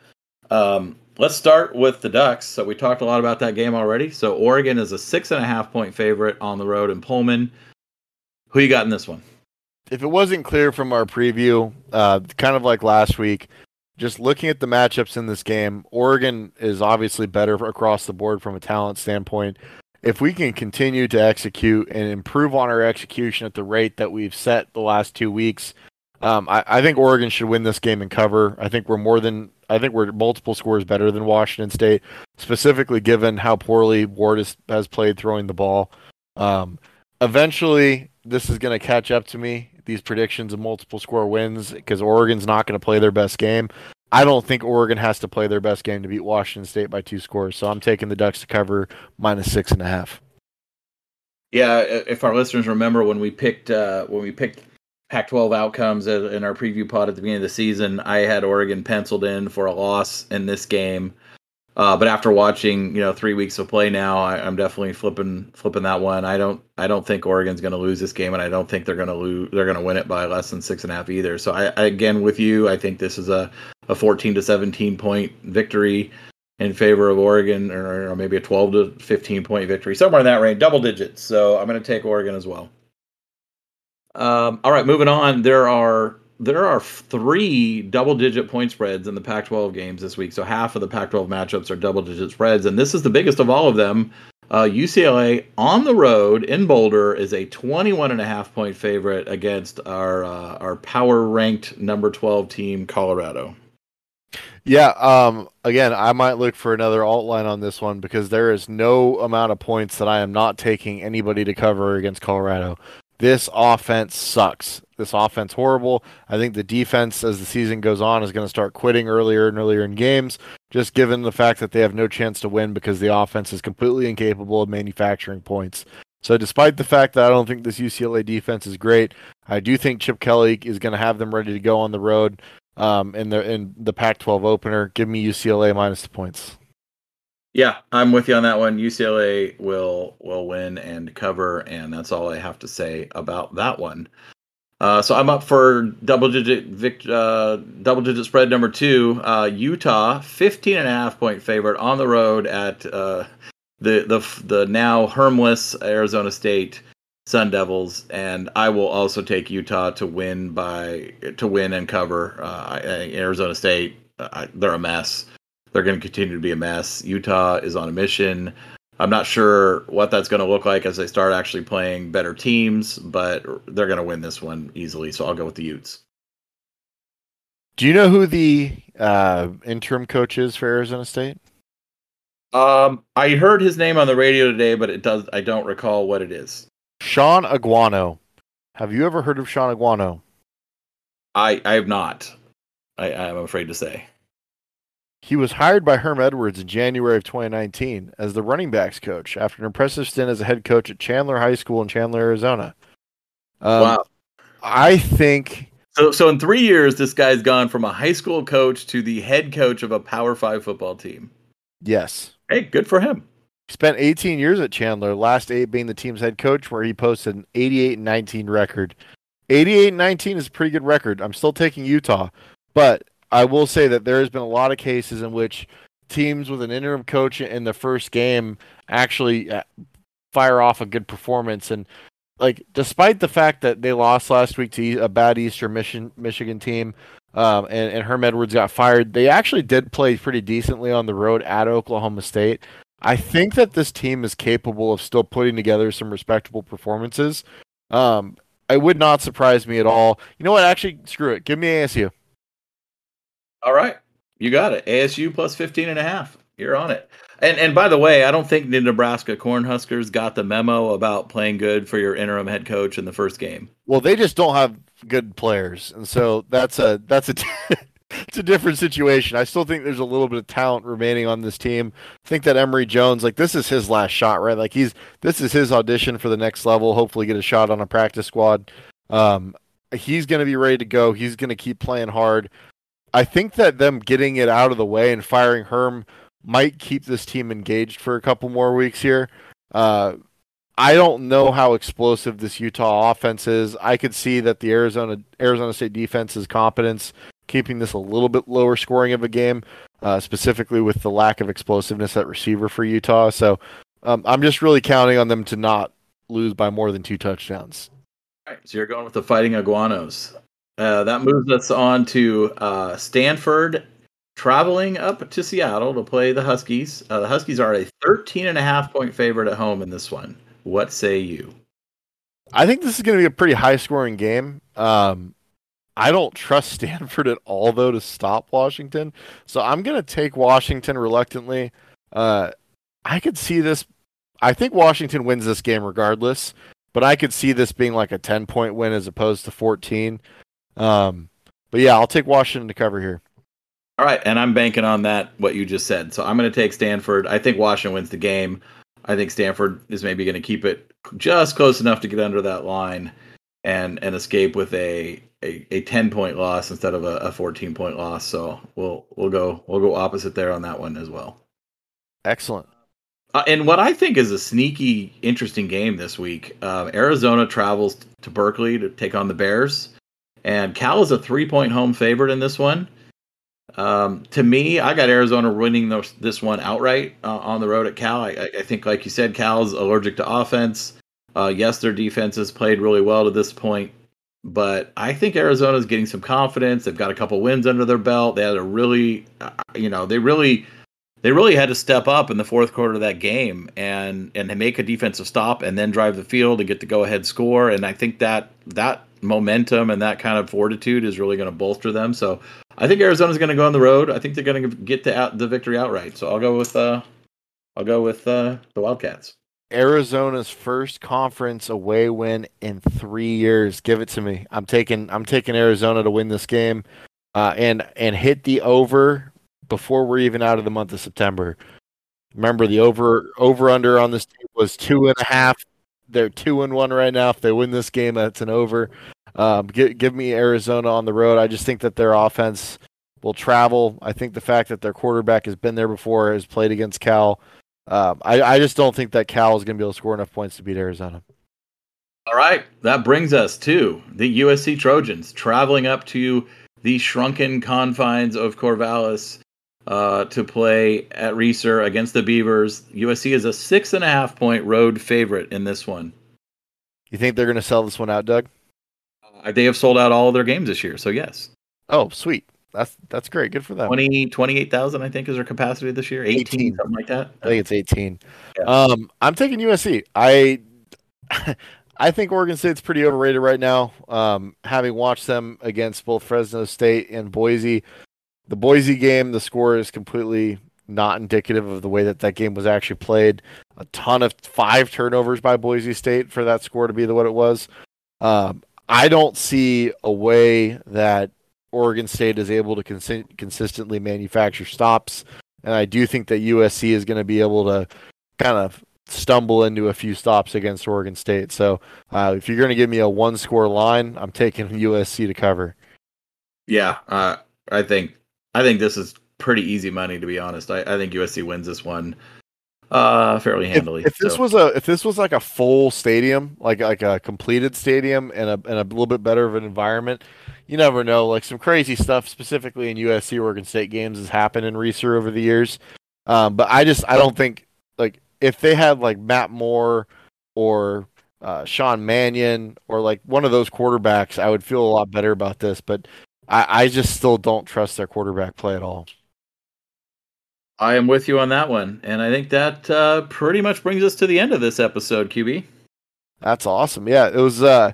Um, let's start with the Ducks. So we talked a lot about that game already. So Oregon is a six and a half point favorite on the road in Pullman. Who you got in this one? If it wasn't clear from our preview, uh, kind of like last week, just looking at the matchups in this game, Oregon is obviously better across the board from a talent standpoint. If we can continue to execute and improve on our execution at the rate that we've set the last two weeks, um, I, I, think Oregon should win this game and cover. I think we're more than I think we're multiple scores better than Washington State, specifically given how poorly Ward has, has played throwing the ball. Um, eventually, this is going to catch up to me. These predictions of multiple score wins because Oregon's not going to play their best game. I don't think Oregon has to play their best game to beat Washington State by two scores. So I'm taking the Ducks to cover minus six and a half. Yeah, if our listeners remember when we picked uh, when we picked Pac-12 outcomes in our preview pod at the beginning of the season, I had Oregon penciled in for a loss in this game. Uh, but after watching, you know, three weeks of play now, I, am definitely flipping flipping that one. I don't I don't think Oregon's going to lose this game, and I don't think they're going to lose. They're going to win it by less than six and a half either. So I, I again with you, I think this is a a 14 to 17 point victory in favor of Oregon, or, or maybe a 12 to 15 point victory, somewhere in that range, double digits. So I'm going to take Oregon as well. Um, all right, moving on. There are there are three double digit point spreads in the Pac 12 games this week. So half of the Pac 12 matchups are double digit spreads. And this is the biggest of all of them. Uh, UCLA on the road in Boulder is a 21 and a half point favorite against our uh, our power ranked number 12 team, Colorado. Yeah, um, again, I might look for another alt line on this one because there is no amount of points that I am not taking anybody to cover against Colorado. This offense sucks. This offense horrible. I think the defense, as the season goes on, is going to start quitting earlier and earlier in games, just given the fact that they have no chance to win because the offense is completely incapable of manufacturing points. So, despite the fact that I don't think this UCLA defense is great, I do think Chip Kelly is going to have them ready to go on the road um, in the in the Pac-12 opener. Give me UCLA minus the points. Yeah, I'm with you on that one. UCLA will will win and cover, and that's all I have to say about that one. Uh, so I'm up for double digit uh, double digit spread number two. Uh, Utah, 15 and a half point favorite on the road at uh, the the the now hermless Arizona State Sun Devils, and I will also take Utah to win by to win and cover. Uh, Arizona State, uh, they're a mess they're going to continue to be a mess. Utah is on a mission. I'm not sure what that's going to look like as they start actually playing better teams, but they're going to win this one easily. So I'll go with the Utes. Do you know who the uh, interim coach is for Arizona State? Um, I heard his name on the radio today, but it does. I don't recall what it is. Shaun Aguano. Have you ever heard of Shaun Aguano? I I have not. I I'm afraid to say. He was hired by Herm Edwards in January of 2019 as the running backs coach after an impressive stint as a head coach at Chandler High School in Chandler, Arizona. Um, wow. I think. So, so in three years, this guy's gone from a high school coach to the head coach of a Power Five football team. Yes. Hey, good for him. He spent 18 years at Chandler, last eight being the team's head coach, where he posted an 88 19 record. 88 19 is a pretty good record. I'm still taking Utah, but I will say that there has been a lot of cases in which teams with an interim coach in the first game actually uh, fire off a good performance and like despite the fact that they lost last week to a bad Eastern Michigan Michigan team um, and, and Herm Edwards got fired, they actually did play pretty decently on the road at Oklahoma State. I think that this team is capable of still putting together some respectable performances. Um, it would not surprise me at all. You know what? Actually, screw it. Give me ASU. All right. You got it. ASU plus 15 and a half. You're on it. And and by the way, I don't think the Nebraska Cornhuskers got the memo about playing good for your interim head coach in the first game. Well, they just don't have good players, and so that's a that's a it's a different situation. I still think there's a little bit of talent remaining on this team. I think that Emory Jones, like this is his last shot, right? Like he's this is his audition for the next level. Hopefully, get a shot on a practice squad. Um, he's going to be ready to go. He's going to keep playing hard. I think that them getting it out of the way and firing Herm might keep this team engaged for a couple more weeks here. Uh, I don't know how explosive this Utah offense is. I could see that the Arizona Arizona State defense's competence keeping this a little bit lower scoring of a game, uh, specifically with the lack of explosiveness at receiver for Utah. So um, I'm just really counting on them to not lose by more than two touchdowns. All right, so you're going with the Fighting Iguanos. Uh, that moves us on to uh, Stanford traveling up to Seattle to play the Huskies. Uh, the Huskies are a 13 and a half point favorite at home in this one. What say you? I think this is going to be a pretty high scoring game. Um, I don't trust Stanford at all, though, to stop Washington. So I'm going to take Washington reluctantly. Uh, I could see this. I think Washington wins this game regardless, but I could see this being like a 10 point win as opposed to 14. Um, but yeah, I'll take Washington to cover here. All right, and I'm banking on that what you just said. So I'm going to take Stanford. I think Washington wins the game. I think Stanford is maybe going to keep it just close enough to get under that line and and escape with a a, a 10 point loss instead of a, a 14 point loss. So we'll we'll go we'll go opposite there on that one as well. Excellent. Uh, and what I think is a sneaky, interesting game this week. Uh, Arizona travels to Berkeley to take on the Bears. And Cal is a three point home favorite in this one. Um, to me, I got Arizona winning this, one outright uh, on the road at Cal. I, I, think, like you said, Cal's allergic to offense. Uh, yes, their defense has played really well to this point, but I think Arizona's getting some confidence. They've got a couple wins under their belt. They had a really, uh, you know, they really, they really had to step up in the fourth quarter of that game and and make a defensive stop and then drive the field and get the go ahead score. And I think that that momentum and that kind of fortitude is really going to bolster them. So I think Arizona's going to go on the road. I think they're going to get the out, the victory outright. So I'll go with uh, I'll go with uh, the Wildcats. Arizona's first conference away win in three years. Give it to me. I'm taking I'm taking Arizona to win this game, uh, and and hit the over before we're even out of the month of September. Remember the over over under on this team was two and a half. They're two and one right now. If they win this game, that's an over. Um, give, give me Arizona on the road. I just think that their offense will travel. I think the fact that their quarterback has been there before, has played against Cal. Um, I, I just don't think that Cal is going to be able to score enough points to beat Arizona. All right, that brings us to the USC Trojans traveling up to the shrunken confines of Corvallis uh, to play at Reser against the Beavers. USC is a six and a half point road favorite in this one. You think they're going to sell this one out, Doug? They have sold out all of their games this year, so yes. Oh, sweet. That's that's great. Good for them. 20, 28,000, I think, is their capacity this year. 18, 18. something like that. I think it's 18. Yeah. Um, I'm taking USC. I I think Oregon State's pretty overrated right now. Um, having watched them against both Fresno State and Boise, the Boise game, the score is completely not indicative of the way that that game was actually played. A ton of five turnovers by Boise State for that score to be the what it was. Um, I don't see a way that Oregon State is able to cons- consistently manufacture stops, and I do think that USC is going to be able to kind of stumble into a few stops against Oregon State. So uh, if you're going to give me a one score line, I'm taking USC to cover. Yeah, uh, I think I think this is pretty easy money to be honest. I, I think USC wins this one uh fairly handily. If, if this so. was a if this was like a full stadium, like like a completed stadium and a and a little bit better of an environment, you never know. Like some crazy stuff, specifically in USC Oregon State games, has happened in Reser over the years. Um, but I just I don't think like if they had like Matt Moore or uh, Sean Mannion or like one of those quarterbacks, I would feel a lot better about this. But I, I just still don't trust their quarterback play at all. I am with you on that one, and I think that uh, pretty much brings us to the end of this episode, QB. That's awesome. Yeah, it was. Uh,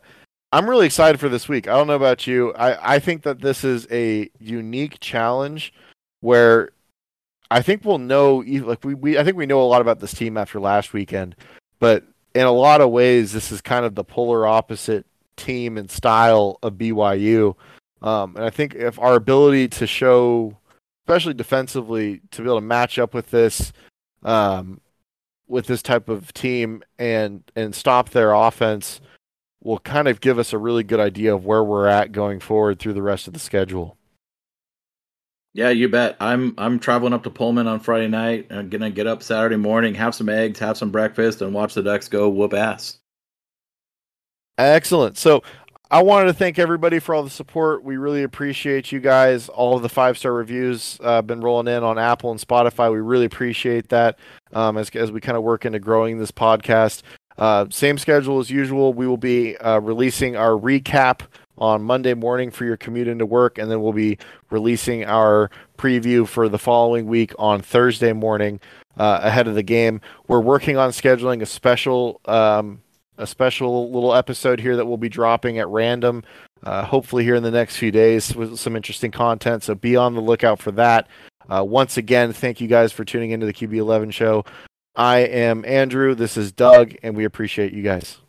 I'm really excited for this week. I don't know about you. I, I think that this is a unique challenge where I think we'll know like we, we I think we know a lot about this team after last weekend, but in a lot of ways this is kind of the polar opposite team and style of BYU. Um, and I think if our ability to show, especially defensively, to be able to match up with this, um, with this type of team and and stop their offense will kind of give us a really good idea of where we're at going forward through the rest of the schedule. Yeah, you bet. I'm I'm traveling up to Pullman on Friday night. I'm gonna get up Saturday morning, have some eggs, have some breakfast, and watch the Ducks go whoop ass. Excellent. So I wanted to thank everybody for all the support. We really appreciate you guys. All of the five star reviews uh, been rolling in on Apple and Spotify. We really appreciate that um, as as we kind of work into growing this podcast. Uh, same schedule as usual. We will be uh, releasing our recap on Monday morning for your commute into work, and then we'll be releasing our preview for the following week on Thursday morning uh, ahead of the game. We're working on scheduling a special um, a special little episode here that we'll be dropping at random, uh, hopefully here in the next few days with some interesting content. So be on the lookout for that. Uh, once again, thank you guys for tuning into the QB11 show. I am Andrew. This is Doug, and we appreciate you guys.